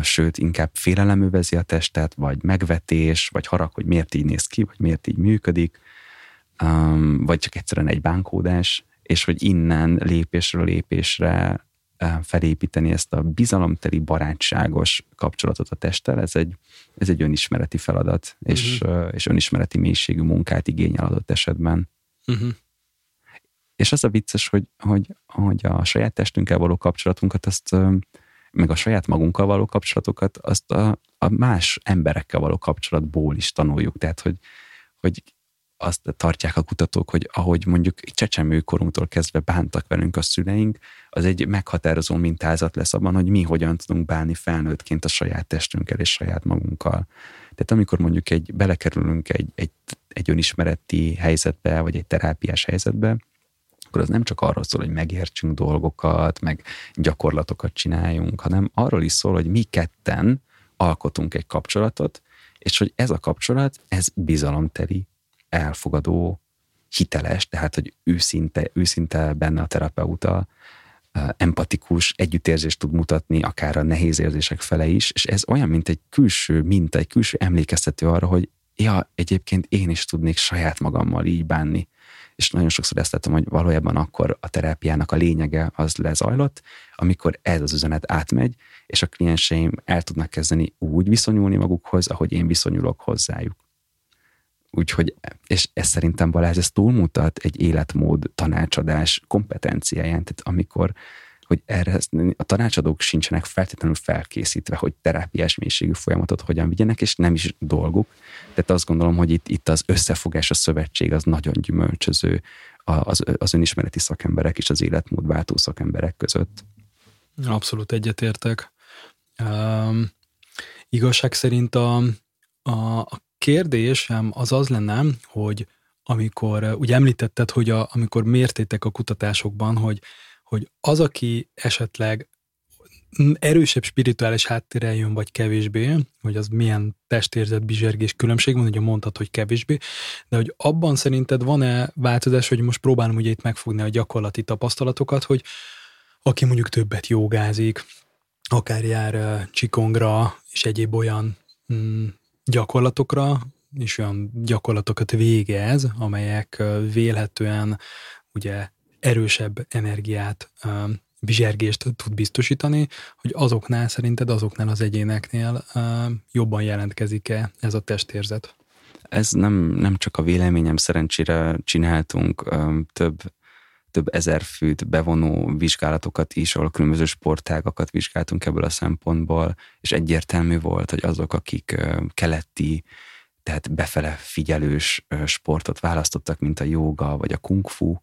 sőt, inkább félelem övezi a testet, vagy megvetés, vagy harag, hogy miért így néz ki, vagy miért így működik, vagy csak egyszerűen egy bánkódás, és hogy innen lépésről lépésre felépíteni ezt a bizalomteli, barátságos kapcsolatot a testtel, ez egy, ez egy önismereti feladat, uh-huh. és, mhm. és önismereti mélységű munkát igényel adott esetben. Uh-huh. És az a vicces, hogy, hogy, hogy a saját testünkkel való kapcsolatunkat azt meg a saját magunkkal való kapcsolatokat, azt a, a más emberekkel való kapcsolatból is tanuljuk. Tehát, hogy, hogy azt tartják a kutatók, hogy ahogy mondjuk csecsemőkorunktól kezdve bántak velünk a szüleink, az egy meghatározó mintázat lesz abban, hogy mi hogyan tudunk bánni felnőttként a saját testünkkel és saját magunkkal. Tehát amikor mondjuk egy, belekerülünk egy, egy, egy önismereti helyzetbe, vagy egy terápiás helyzetbe, akkor az nem csak arról szól, hogy megértsünk dolgokat, meg gyakorlatokat csináljunk, hanem arról is szól, hogy mi ketten alkotunk egy kapcsolatot, és hogy ez a kapcsolat, ez bizalomteli, elfogadó, hiteles, tehát hogy őszinte, őszinte benne a terapeuta, empatikus, együttérzést tud mutatni, akár a nehéz érzések fele is, és ez olyan, mint egy külső minta, egy külső emlékeztető arra, hogy ja, egyébként én is tudnék saját magammal így bánni és nagyon sokszor ezt láttam, hogy valójában akkor a terápiának a lényege az lezajlott, amikor ez az üzenet átmegy, és a klienseim el tudnak kezdeni úgy viszonyulni magukhoz, ahogy én viszonyulok hozzájuk. Úgyhogy, és ez szerintem Balázs, ez túlmutat egy életmód tanácsadás kompetenciáján, tehát amikor hogy erre a tanácsadók sincsenek feltétlenül felkészítve, hogy terápiás mélységű folyamatot hogyan vigyenek, és nem is dolguk. Tehát azt gondolom, hogy itt, itt az összefogás, a szövetség az nagyon gyümölcsöző az, az önismereti szakemberek és az életmódváltó szakemberek között. Abszolút egyetértek. Um, igazság szerint a, a, a kérdésem az az lenne, hogy amikor, ugye említetted, hogy a, amikor mértétek a kutatásokban, hogy hogy az, aki esetleg erősebb spirituális háttérrel jön, vagy kevésbé, hogy az milyen testérzet, bizsergés különbség van, ugye mondtad, hogy kevésbé, de hogy abban szerinted van-e változás, hogy most próbálom ugye itt megfogni a gyakorlati tapasztalatokat, hogy aki mondjuk többet jogázik, akár jár csikongra, és egyéb olyan mm, gyakorlatokra, és olyan gyakorlatokat végez, amelyek vélhetően ugye erősebb energiát bizsergést tud biztosítani, hogy azoknál szerinted, azoknál az egyéneknél jobban jelentkezik-e ez a testérzet? Ez nem, nem csak a véleményem, szerencsére csináltunk több több ezer főt bevonó vizsgálatokat is, ahol különböző sportágakat vizsgáltunk ebből a szempontból, és egyértelmű volt, hogy azok, akik keleti, tehát befele figyelős sportot választottak, mint a joga vagy a kung fu,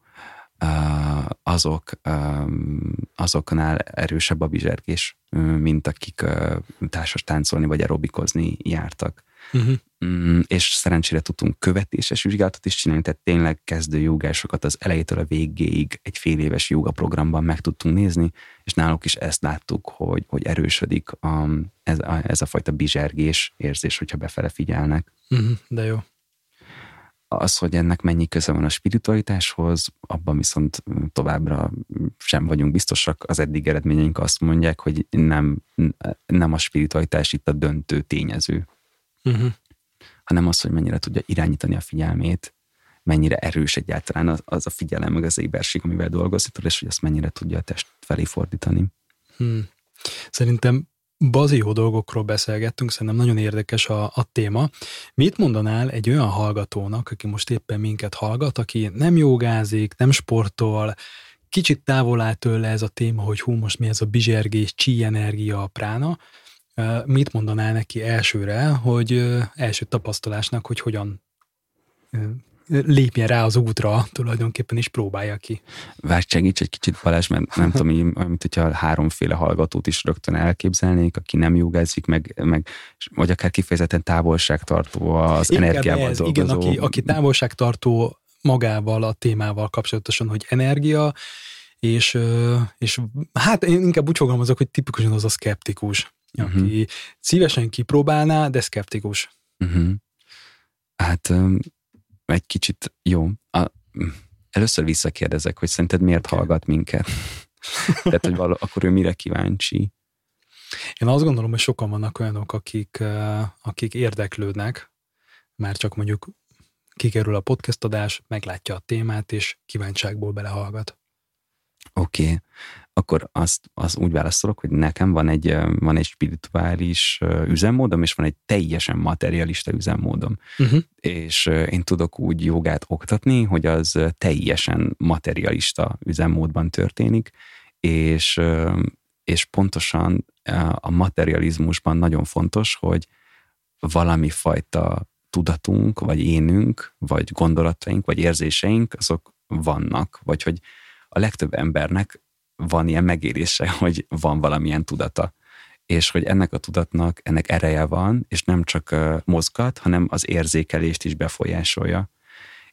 azok, azoknál erősebb a bizsergés, mint akik társas táncolni vagy aerobikozni jártak. Uh-huh. És szerencsére tudtunk követéses vizsgálatot is csinálni, tehát tényleg kezdő jogásokat az elejétől a végéig egy fél éves joga programban meg tudtunk nézni, és náluk is ezt láttuk, hogy, hogy erősödik a, ez, a, ez a fajta bizsergés érzés, hogyha befele figyelnek. Uh-huh, de jó. Az, hogy ennek mennyi köze van a spiritualitáshoz, abban viszont továbbra sem vagyunk biztosak. Az eddig eredményeink azt mondják, hogy nem, nem a spiritualitás itt a döntő tényező uh-huh. hanem az, hogy mennyire tudja irányítani a figyelmét, mennyire erős egyáltalán az, az a figyelem, meg az éberség, amivel dolgozik, és hogy azt mennyire tudja a test felé fordítani. Hmm. Szerintem bazió dolgokról beszélgettünk, szerintem nagyon érdekes a, a téma. Mit mondanál egy olyan hallgatónak, aki most éppen minket hallgat, aki nem jogázik, nem sportol, kicsit távol áll tőle ez a téma, hogy hú, most mi ez a bizsergés, csí energia, a prána, mit mondanál neki elsőre, hogy első tapasztalásnak, hogy hogyan lépjen rá az útra, tulajdonképpen is próbálja ki. Várj, segíts egy kicsit Balázs, mert nem tudom, mint hogyha háromféle hallgatót is rögtön elképzelnék, aki nem jogázik, meg, meg vagy akár kifejezetten távolságtartó az Inkább energiával ez, dolgozó. Igen, aki, aki távolságtartó magával, a témával kapcsolatosan, hogy energia, és, és hát én inkább úgy fogalmazok, hogy tipikusan az a szkeptikus uh-huh. aki szívesen kipróbálná, de szkeptikus. Uh-huh. Hát egy kicsit jó. A, először visszakérdezek, hogy szerinted miért hallgat minket? Tehát, hogy való, akkor ő mire kíváncsi? Én azt gondolom, hogy sokan vannak olyanok, akik, akik érdeklődnek, már csak mondjuk kikerül a podcast adás, meglátja a témát, és kíváncságból belehallgat. Oké. Okay akkor azt, azt úgy válaszolok, hogy nekem van egy, van egy spirituális üzemmódom, és van egy teljesen materialista üzemmódom. Uh-huh. És én tudok úgy jogát oktatni, hogy az teljesen materialista üzemmódban történik, és, és pontosan a materializmusban nagyon fontos, hogy valami fajta tudatunk, vagy énünk, vagy gondolataink, vagy érzéseink, azok vannak, vagy hogy a legtöbb embernek van ilyen megérése, hogy van valamilyen tudata és hogy ennek a tudatnak, ennek ereje van, és nem csak mozgat, hanem az érzékelést is befolyásolja.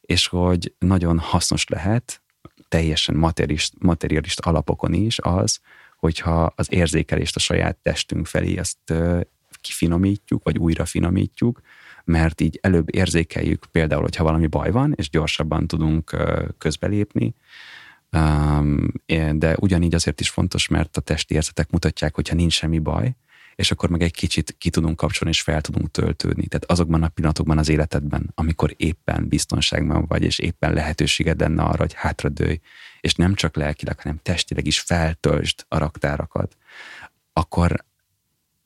És hogy nagyon hasznos lehet, teljesen materialist, materialist alapokon is az, hogyha az érzékelést a saját testünk felé ezt kifinomítjuk, vagy újra finomítjuk, mert így előbb érzékeljük például, hogyha valami baj van, és gyorsabban tudunk közbelépni, de ugyanígy azért is fontos, mert a testi érzetek mutatják, hogyha nincs semmi baj, és akkor meg egy kicsit ki tudunk kapcsolni, és fel tudunk töltődni. Tehát azokban a pillanatokban az életedben, amikor éppen biztonságban vagy, és éppen lehetőséged lenne arra, hogy hátradőj, és nem csak lelkileg, hanem testileg is feltöltsd a raktárakat, akkor,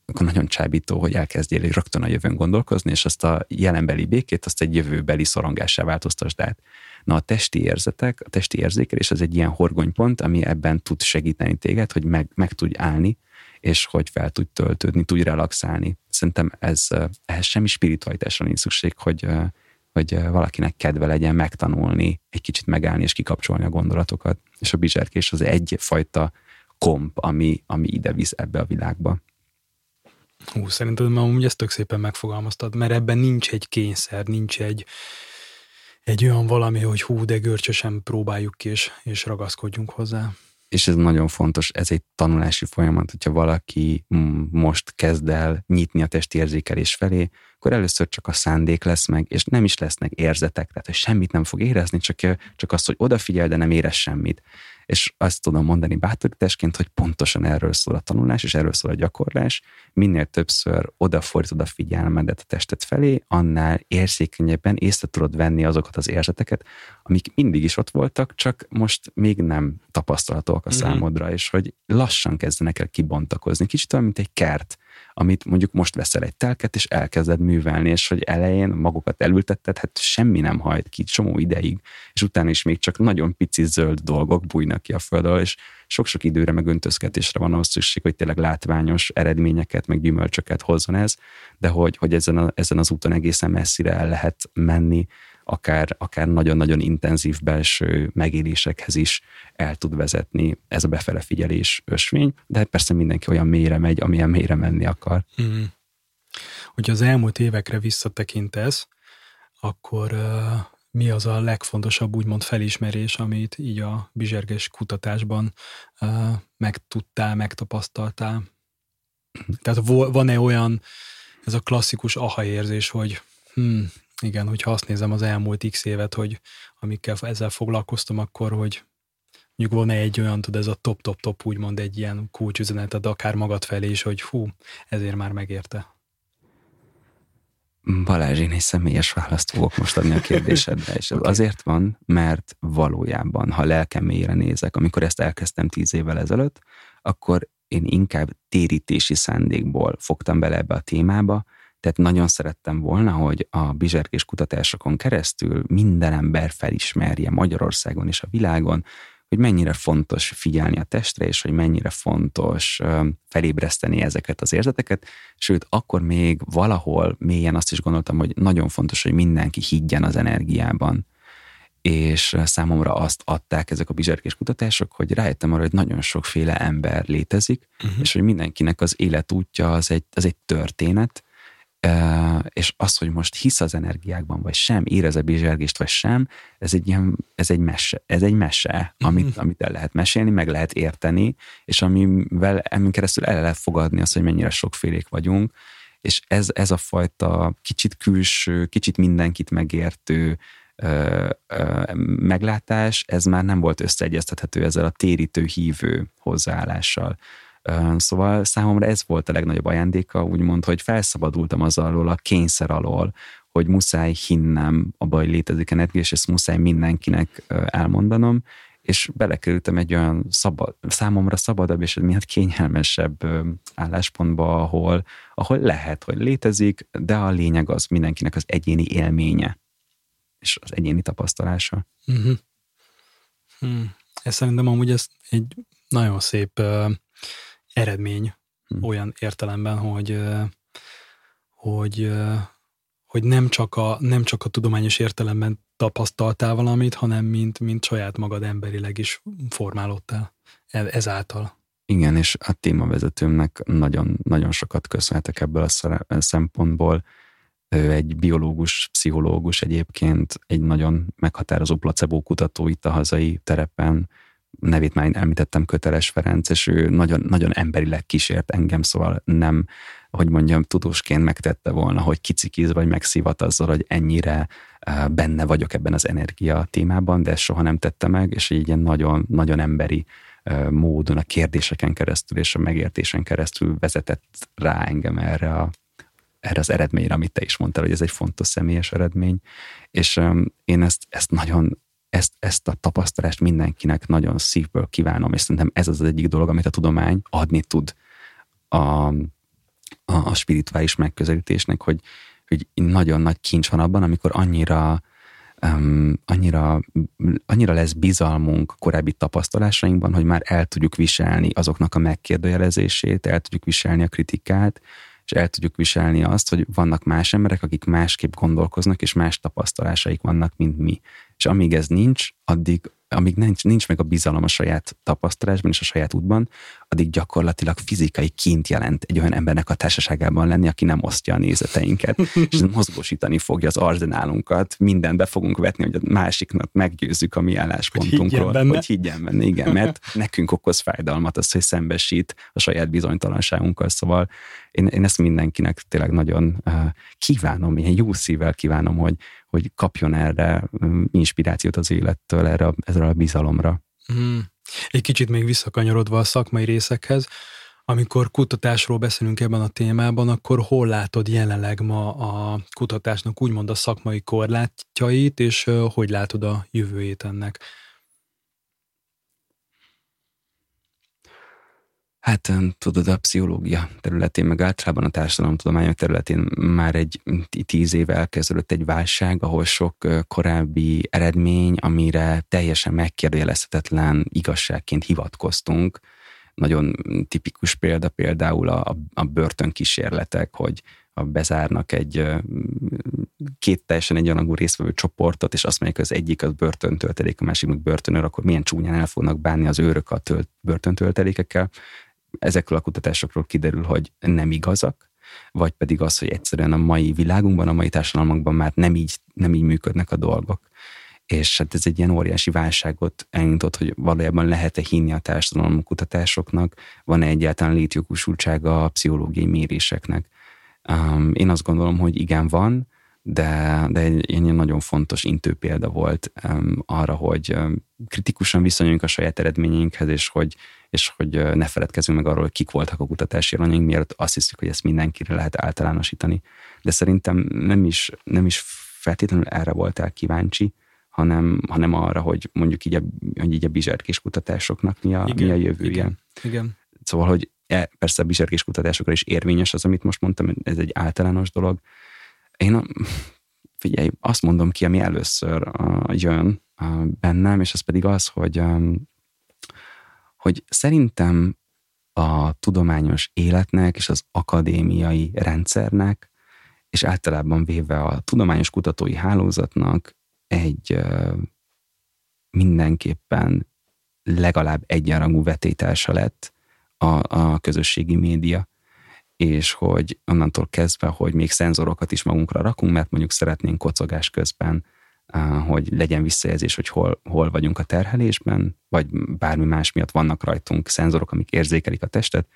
akkor nagyon csábító, hogy elkezdjél rögtön a jövőn gondolkozni, és azt a jelenbeli békét, azt egy jövőbeli szorongássá változtasd át. Na a testi érzetek, a testi érzékelés az egy ilyen horgonypont, ami ebben tud segíteni téged, hogy meg, meg tudj állni, és hogy fel tudj töltődni, tudj relaxálni. Szerintem ez, ehhez semmi spiritualitásra nincs szükség, hogy, hogy valakinek kedve legyen megtanulni, egy kicsit megállni és kikapcsolni a gondolatokat. És a bizserkés az egyfajta komp, ami, ami ide visz ebbe a világba. Hú, szerintem már úgy ezt tök szépen megfogalmaztad, mert ebben nincs egy kényszer, nincs egy, egy olyan valami, hogy hú, de görcsösen próbáljuk ki, és, és ragaszkodjunk hozzá. És ez nagyon fontos, ez egy tanulási folyamat, hogyha valaki most kezd el nyitni a testi érzékelés felé, akkor először csak a szándék lesz meg, és nem is lesznek érzetek, tehát hogy semmit nem fog érezni, csak, csak azt, hogy odafigyel, de nem érez semmit. És azt tudom mondani bátorításként, hogy pontosan erről szól a tanulás, és erről szól a gyakorlás. Minél többször odafordítod a figyelmedet a testet felé, annál érzékenyebben észre tudod venni azokat az érzeteket, amik mindig is ott voltak, csak most még nem tapasztalatok a mm-hmm. számodra, és hogy lassan kezdenek el kibontakozni. Kicsit olyan, mint egy kert, amit mondjuk most veszel egy telket, és elkezded művelni, és hogy elején magukat elültetted, hát semmi nem hajt ki csomó ideig, és utána is még csak nagyon pici zöld dolgok bújnak ki a földről, és sok-sok időre meg öntözkedésre van ahhoz szükség, hogy tényleg látványos eredményeket, meg gyümölcsöket hozzon ez, de hogy, hogy ezen, a, ezen az úton egészen messzire el lehet menni, akár, akár nagyon-nagyon intenzív belső megélésekhez is el tud vezetni ez a befele figyelés ösvény, de persze mindenki olyan mélyre megy, amilyen mélyre menni akar. Mm. Hogyha az elmúlt évekre visszatekintesz, akkor uh, mi az a legfontosabb úgymond felismerés, amit így a bizserges kutatásban uh, megtudtál, megtapasztaltál? Tehát van-e olyan, ez a klasszikus aha érzés, hogy hm, igen, hogyha azt nézem az elmúlt x évet, hogy amikkel ezzel foglalkoztam, akkor, hogy mondjuk volna egy olyan, tud ez a top-top-top, úgymond egy ilyen kulcsüzeneted akár magad felé is, hogy hú, ezért már megérte. Balázs, én egy személyes választ fogok most adni a kérdésedre, és okay. azért van, mert valójában, ha lelkem mélyre nézek, amikor ezt elkezdtem tíz évvel ezelőtt, akkor én inkább térítési szándékból fogtam bele ebbe a témába, tehát nagyon szerettem volna, hogy a bizserkés kutatásokon keresztül minden ember felismerje Magyarországon és a világon, hogy mennyire fontos figyelni a testre, és hogy mennyire fontos felébreszteni ezeket az érzeteket, sőt, akkor még valahol mélyen azt is gondoltam, hogy nagyon fontos, hogy mindenki higgyen az energiában. És számomra azt adták ezek a bizserkés kutatások, hogy rájöttem arra, hogy nagyon sokféle ember létezik, uh-huh. és hogy mindenkinek az életútja az egy, az egy történet, és az, hogy most hisz az energiákban, vagy sem, érez a bizsergést, vagy sem, ez egy, ilyen, ez egy mese, ez egy mese amit, mhm. amit el lehet mesélni, meg lehet érteni, és amivel emin keresztül el lehet fogadni azt, hogy mennyire sokfélék vagyunk, és ez, ez a fajta kicsit külső, kicsit mindenkit megértő ö, ö, meglátás, ez már nem volt összeegyeztethető ezzel a térítő hívő hozzáállással. Szóval számomra ez volt a legnagyobb ajándéka, úgymond, hogy felszabadultam az alól, a kényszer alól, hogy muszáj hinnem abba, hogy létezik energia, és ezt muszáj mindenkinek elmondanom, és belekerültem egy olyan szabad, számomra szabadabb és miatt kényelmesebb álláspontba, ahol, ahol lehet, hogy létezik, de a lényeg az mindenkinek az egyéni élménye, és az egyéni tapasztalása. Uh-huh. Hmm. Ez szerintem amúgy ez egy nagyon szép uh, eredmény hmm. olyan értelemben, hogy, hogy, hogy nem, csak a, nem csak a tudományos értelemben tapasztaltál valamit, hanem mint, mint saját magad emberileg is formálódtál e, ezáltal. Igen, és a témavezetőmnek nagyon, nagyon sokat köszönhetek ebből a szempontból. Ő egy biológus, pszichológus egyébként, egy nagyon meghatározó placebo kutató itt a hazai terepen, nevét már említettem, Köteles Ferenc, és ő nagyon, nagyon emberileg kísért engem, szóval nem, hogy mondjam, tudósként megtette volna, hogy kicikiz vagy megszivat azzal, hogy ennyire benne vagyok ebben az energia témában, de ezt soha nem tette meg, és így ilyen nagyon, nagyon emberi módon a kérdéseken keresztül és a megértésen keresztül vezetett rá engem erre a erre az eredményre, amit te is mondtál, hogy ez egy fontos személyes eredmény, és um, én ezt, ezt nagyon ezt, ezt a tapasztalást mindenkinek nagyon szívből kívánom, és szerintem ez az, egyik dolog, amit a tudomány adni tud a, a, a spirituális megközelítésnek, hogy, hogy nagyon nagy kincs van abban, amikor annyira um, annyira, annyira lesz bizalmunk korábbi tapasztalásainkban, hogy már el tudjuk viselni azoknak a megkérdőjelezését, el tudjuk viselni a kritikát, és el tudjuk viselni azt, hogy vannak más emberek, akik másképp gondolkoznak, és más tapasztalásaik vannak, mint mi. És amíg ez nincs, addig amíg nincs, nincs meg a bizalom a saját tapasztalásban és a saját útban, addig gyakorlatilag fizikai kint jelent egy olyan embernek a társaságában lenni, aki nem osztja a nézeteinket, és mozgósítani fogja az arzenálunkat, mindent be fogunk vetni, hogy a másiknak meggyőzzük a mi álláspontunkról, hogy higgyen hogy higgyen benne igen, mert nekünk okoz fájdalmat az, hogy szembesít a saját bizonytalanságunkkal, szóval én, én ezt mindenkinek tényleg nagyon uh, kívánom, ilyen jó szívvel kívánom, hogy, hogy kapjon erre um, inspirációt az élettől, erre, erre a bizalomra. Mm, Egy kicsit még visszakanyarodva a szakmai részekhez, amikor kutatásról beszélünk ebben a témában, akkor hol látod jelenleg ma a kutatásnak úgymond a szakmai korlátjait, és hogy látod a jövőjét ennek? Hát tudod, a pszichológia területén, meg általában a társadalomtudományok területén már egy tíz éve elkezdődött egy válság, ahol sok korábbi eredmény, amire teljesen megkérdőjelezhetetlen igazságként hivatkoztunk, nagyon tipikus példa például a, a börtönkísérletek, hogy a bezárnak egy két teljesen egyanagú részvevő csoportot, és azt mondják, hogy az egyik az börtöntöltelék, a másik meg börtönőr, akkor milyen csúnyán el fognak bánni az őrök a tölt, börtöntöltelékekkel. Ezekről a kutatásokról kiderül, hogy nem igazak, vagy pedig az, hogy egyszerűen a mai világunkban, a mai társadalmakban már nem így, nem így működnek a dolgok és hát ez egy ilyen óriási válságot elindított, hogy valójában lehet-e hinni a társadalom kutatásoknak, van-e egyáltalán létjogosultsága a pszichológiai méréseknek. Um, én azt gondolom, hogy igen van, de, de egy, egy nagyon fontos intő példa volt um, arra, hogy um, kritikusan viszonyuljunk a saját eredményeinkhez, és hogy, és hogy uh, ne feledkezzünk meg arról, hogy kik voltak a kutatási alanyaink, miért azt hiszük, hogy ezt mindenkire lehet általánosítani. De szerintem nem is, nem is feltétlenül erre voltál kíváncsi, hanem, hanem arra, hogy mondjuk így a, hogy így a bizserkés kutatásoknak mi a, igen, mi a jövője. Igen, igen. Szóval, hogy e, persze a bizserkés kutatásokra is érvényes az, amit most mondtam, ez egy általános dolog. Én figyelj, azt mondom ki, ami először jön bennem, és az pedig az, hogy, a, hogy szerintem a tudományos életnek és az akadémiai rendszernek, és általában véve a tudományos kutatói hálózatnak egy mindenképpen legalább egyenrangú vetétársa lett a, a közösségi média, és hogy onnantól kezdve, hogy még szenzorokat is magunkra rakunk, mert mondjuk szeretnénk kocogás közben, hogy legyen visszajelzés, hogy hol, hol vagyunk a terhelésben, vagy bármi más miatt vannak rajtunk szenzorok, amik érzékelik a testet,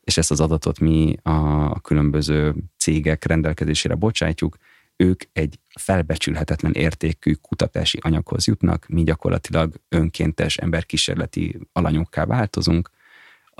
és ezt az adatot mi a különböző cégek rendelkezésére bocsátjuk, ők egy felbecsülhetetlen értékű kutatási anyaghoz jutnak, mi gyakorlatilag önkéntes emberkísérleti alanyokká változunk,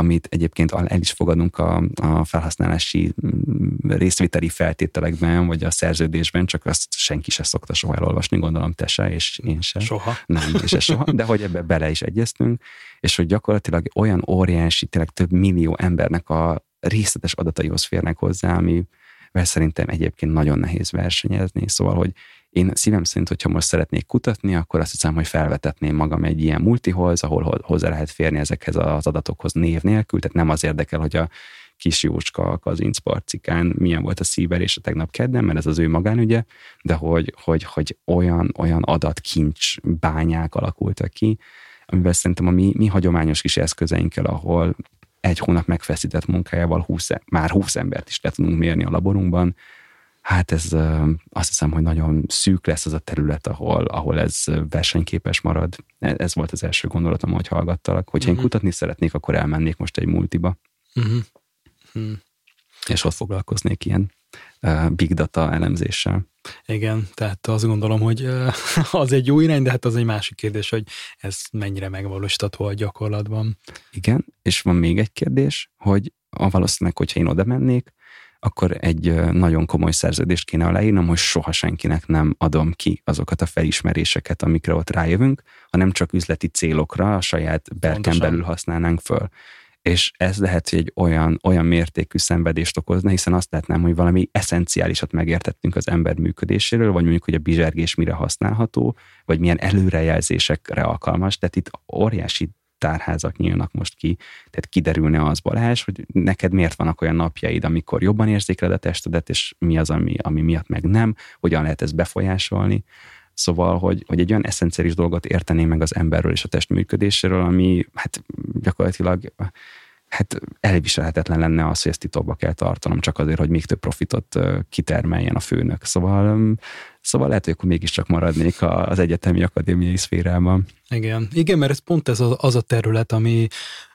amit egyébként el is fogadunk a, a felhasználási mm, részvételi feltételekben, vagy a szerződésben, csak azt senki se szokta soha elolvasni, gondolom te se, és én se. Soha. Nem, és se soha, de hogy ebbe bele is egyeztünk, és hogy gyakorlatilag olyan óriási, tényleg több millió embernek a részletes adataihoz férnek hozzá, ami mert szerintem egyébként nagyon nehéz versenyezni. Szóval, hogy én szívem szerint, hogyha most szeretnék kutatni, akkor azt hiszem, hogy felvetetném magam egy ilyen multihoz, ahol hozzá lehet férni ezekhez az adatokhoz név nélkül, tehát nem az érdekel, hogy a kis Jócska a kazincparcikán milyen volt a szíverés a tegnap kedden, mert ez az ő magánügye, de hogy, hogy, hogy olyan, olyan adatkincs bányák alakultak ki, amivel szerintem a mi, mi hagyományos kis eszközeinkkel, ahol egy hónap megfeszített munkájával 20, már 20 embert is le tudunk mérni a laborunkban. Hát ez azt hiszem, hogy nagyon szűk lesz az a terület, ahol, ahol ez versenyképes marad. E, ez volt az első gondolatom, hogy hallgattalak. Hogyha uh-huh. én mhm. kutatni szeretnék, akkor elmennék most egy multiba. Uh-huh. Uh-huh. És ott foglalkoznék ilyen big data elemzéssel. Igen, tehát azt gondolom, hogy az egy jó irány, de hát az egy másik kérdés, hogy ez mennyire megvalósítható a gyakorlatban. Igen, és van még egy kérdés, hogy a valószínűleg, hogyha én oda mennék, akkor egy nagyon komoly szerződést kéne aláírnom, hogy soha senkinek nem adom ki azokat a felismeréseket, amikre ott rájövünk, hanem csak üzleti célokra a saját berken belül használnánk föl és ez lehet, hogy egy olyan, olyan mértékű szenvedést okozna, hiszen azt látnám, hogy valami eszenciálisat megértettünk az ember működéséről, vagy mondjuk, hogy a bizsergés mire használható, vagy milyen előrejelzésekre alkalmas. Tehát itt óriási tárházak nyílnak most ki, tehát kiderülne az Balázs, hogy neked miért vannak olyan napjaid, amikor jobban érzékeled a testedet, és mi az, ami, ami miatt meg nem, hogyan lehet ezt befolyásolni. Szóval, hogy, hogy egy olyan eszenciális dolgot értené meg az emberről és a test működéséről, ami hát gyakorlatilag hát elviselhetetlen lenne az, hogy ezt titokba kell tartanom, csak azért, hogy még több profitot kitermeljen a főnök. Szóval, szóval lehet, hogy akkor mégiscsak maradnék az egyetemi akadémiai szférában. Igen, igen mert ez pont ez az, az a terület, ami,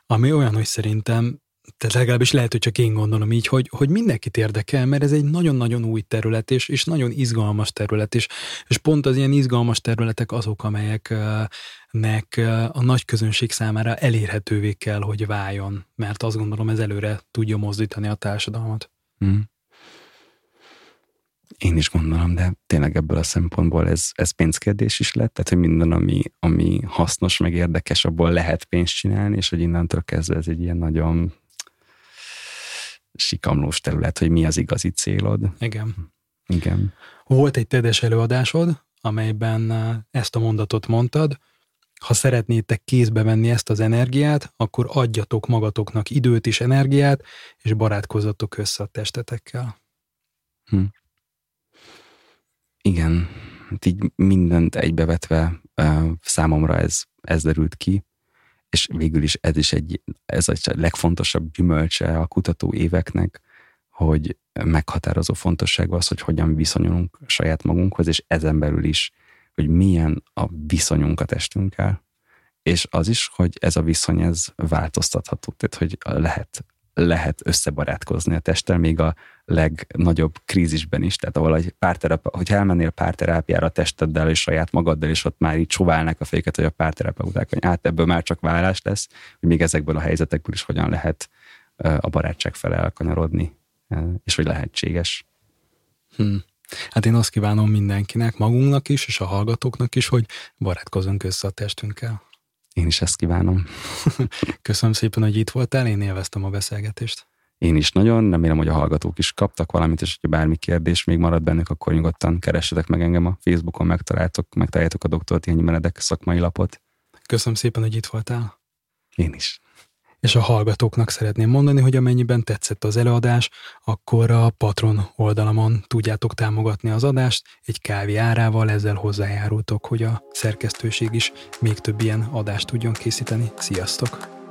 ami olyan, hogy szerintem tehát legalábbis lehet, hogy csak én gondolom így, hogy, hogy mindenkit érdekel, mert ez egy nagyon-nagyon új terület, és, és nagyon izgalmas terület, és, és pont az ilyen izgalmas területek azok, amelyeknek a nagy közönség számára elérhetővé kell, hogy váljon, mert azt gondolom ez előre tudja mozdítani a társadalmat. Hmm. Én is gondolom, de tényleg ebből a szempontból ez, ez pénzkérdés is lett, tehát hogy minden, ami, ami hasznos, meg érdekes, abból lehet pénzt csinálni, és hogy innentől kezdve ez egy ilyen nagyon sikamlós terület, hogy mi az igazi célod. Igen. Igen. Volt egy tedes előadásod, amelyben eh, ezt a mondatot mondtad, ha szeretnétek kézbe venni ezt az energiát, akkor adjatok magatoknak időt és energiát, és barátkozzatok össze a testetekkel. Hm. Igen, hát így mindent egybevetve uh, számomra ez, ez derült ki, és végül is ez is egy, ez a legfontosabb gyümölcse a kutató éveknek, hogy meghatározó fontosság az, hogy hogyan viszonyulunk saját magunkhoz, és ezen belül is, hogy milyen a viszonyunk a testünkkel, és az is, hogy ez a viszony, ez változtatható, tehát hogy lehet lehet összebarátkozni a testtel, még a legnagyobb krízisben is. Tehát ahol egy párterapeuta, hogy elmennél párterápiára a testeddel és saját magaddal, és ott már így csóválnak a féket, hogy a párterapeuták, hogy át ebből már csak vállás lesz, hogy még ezekből a helyzetekből is hogyan lehet a barátság fele elkanyarodni, és hogy lehetséges. Hmm. Hát én azt kívánom mindenkinek, magunknak is, és a hallgatóknak is, hogy barátkozunk össze a testünkkel. Én is ezt kívánom. Köszönöm szépen, hogy itt voltál, én élveztem a beszélgetést. Én is nagyon, remélem, hogy a hallgatók is kaptak valamit, és hogyha bármi kérdés még marad bennük, akkor nyugodtan keressetek meg engem a Facebookon, megtaláltok, megtaláljátok a Dr. Tihanyi Menedek szakmai lapot. Köszönöm szépen, hogy itt voltál. Én is. És a hallgatóknak szeretném mondani, hogy amennyiben tetszett az előadás, akkor a Patron oldalamon tudjátok támogatni az adást, egy kávé árával ezzel hozzájárultok, hogy a szerkesztőség is még több ilyen adást tudjon készíteni. Sziasztok!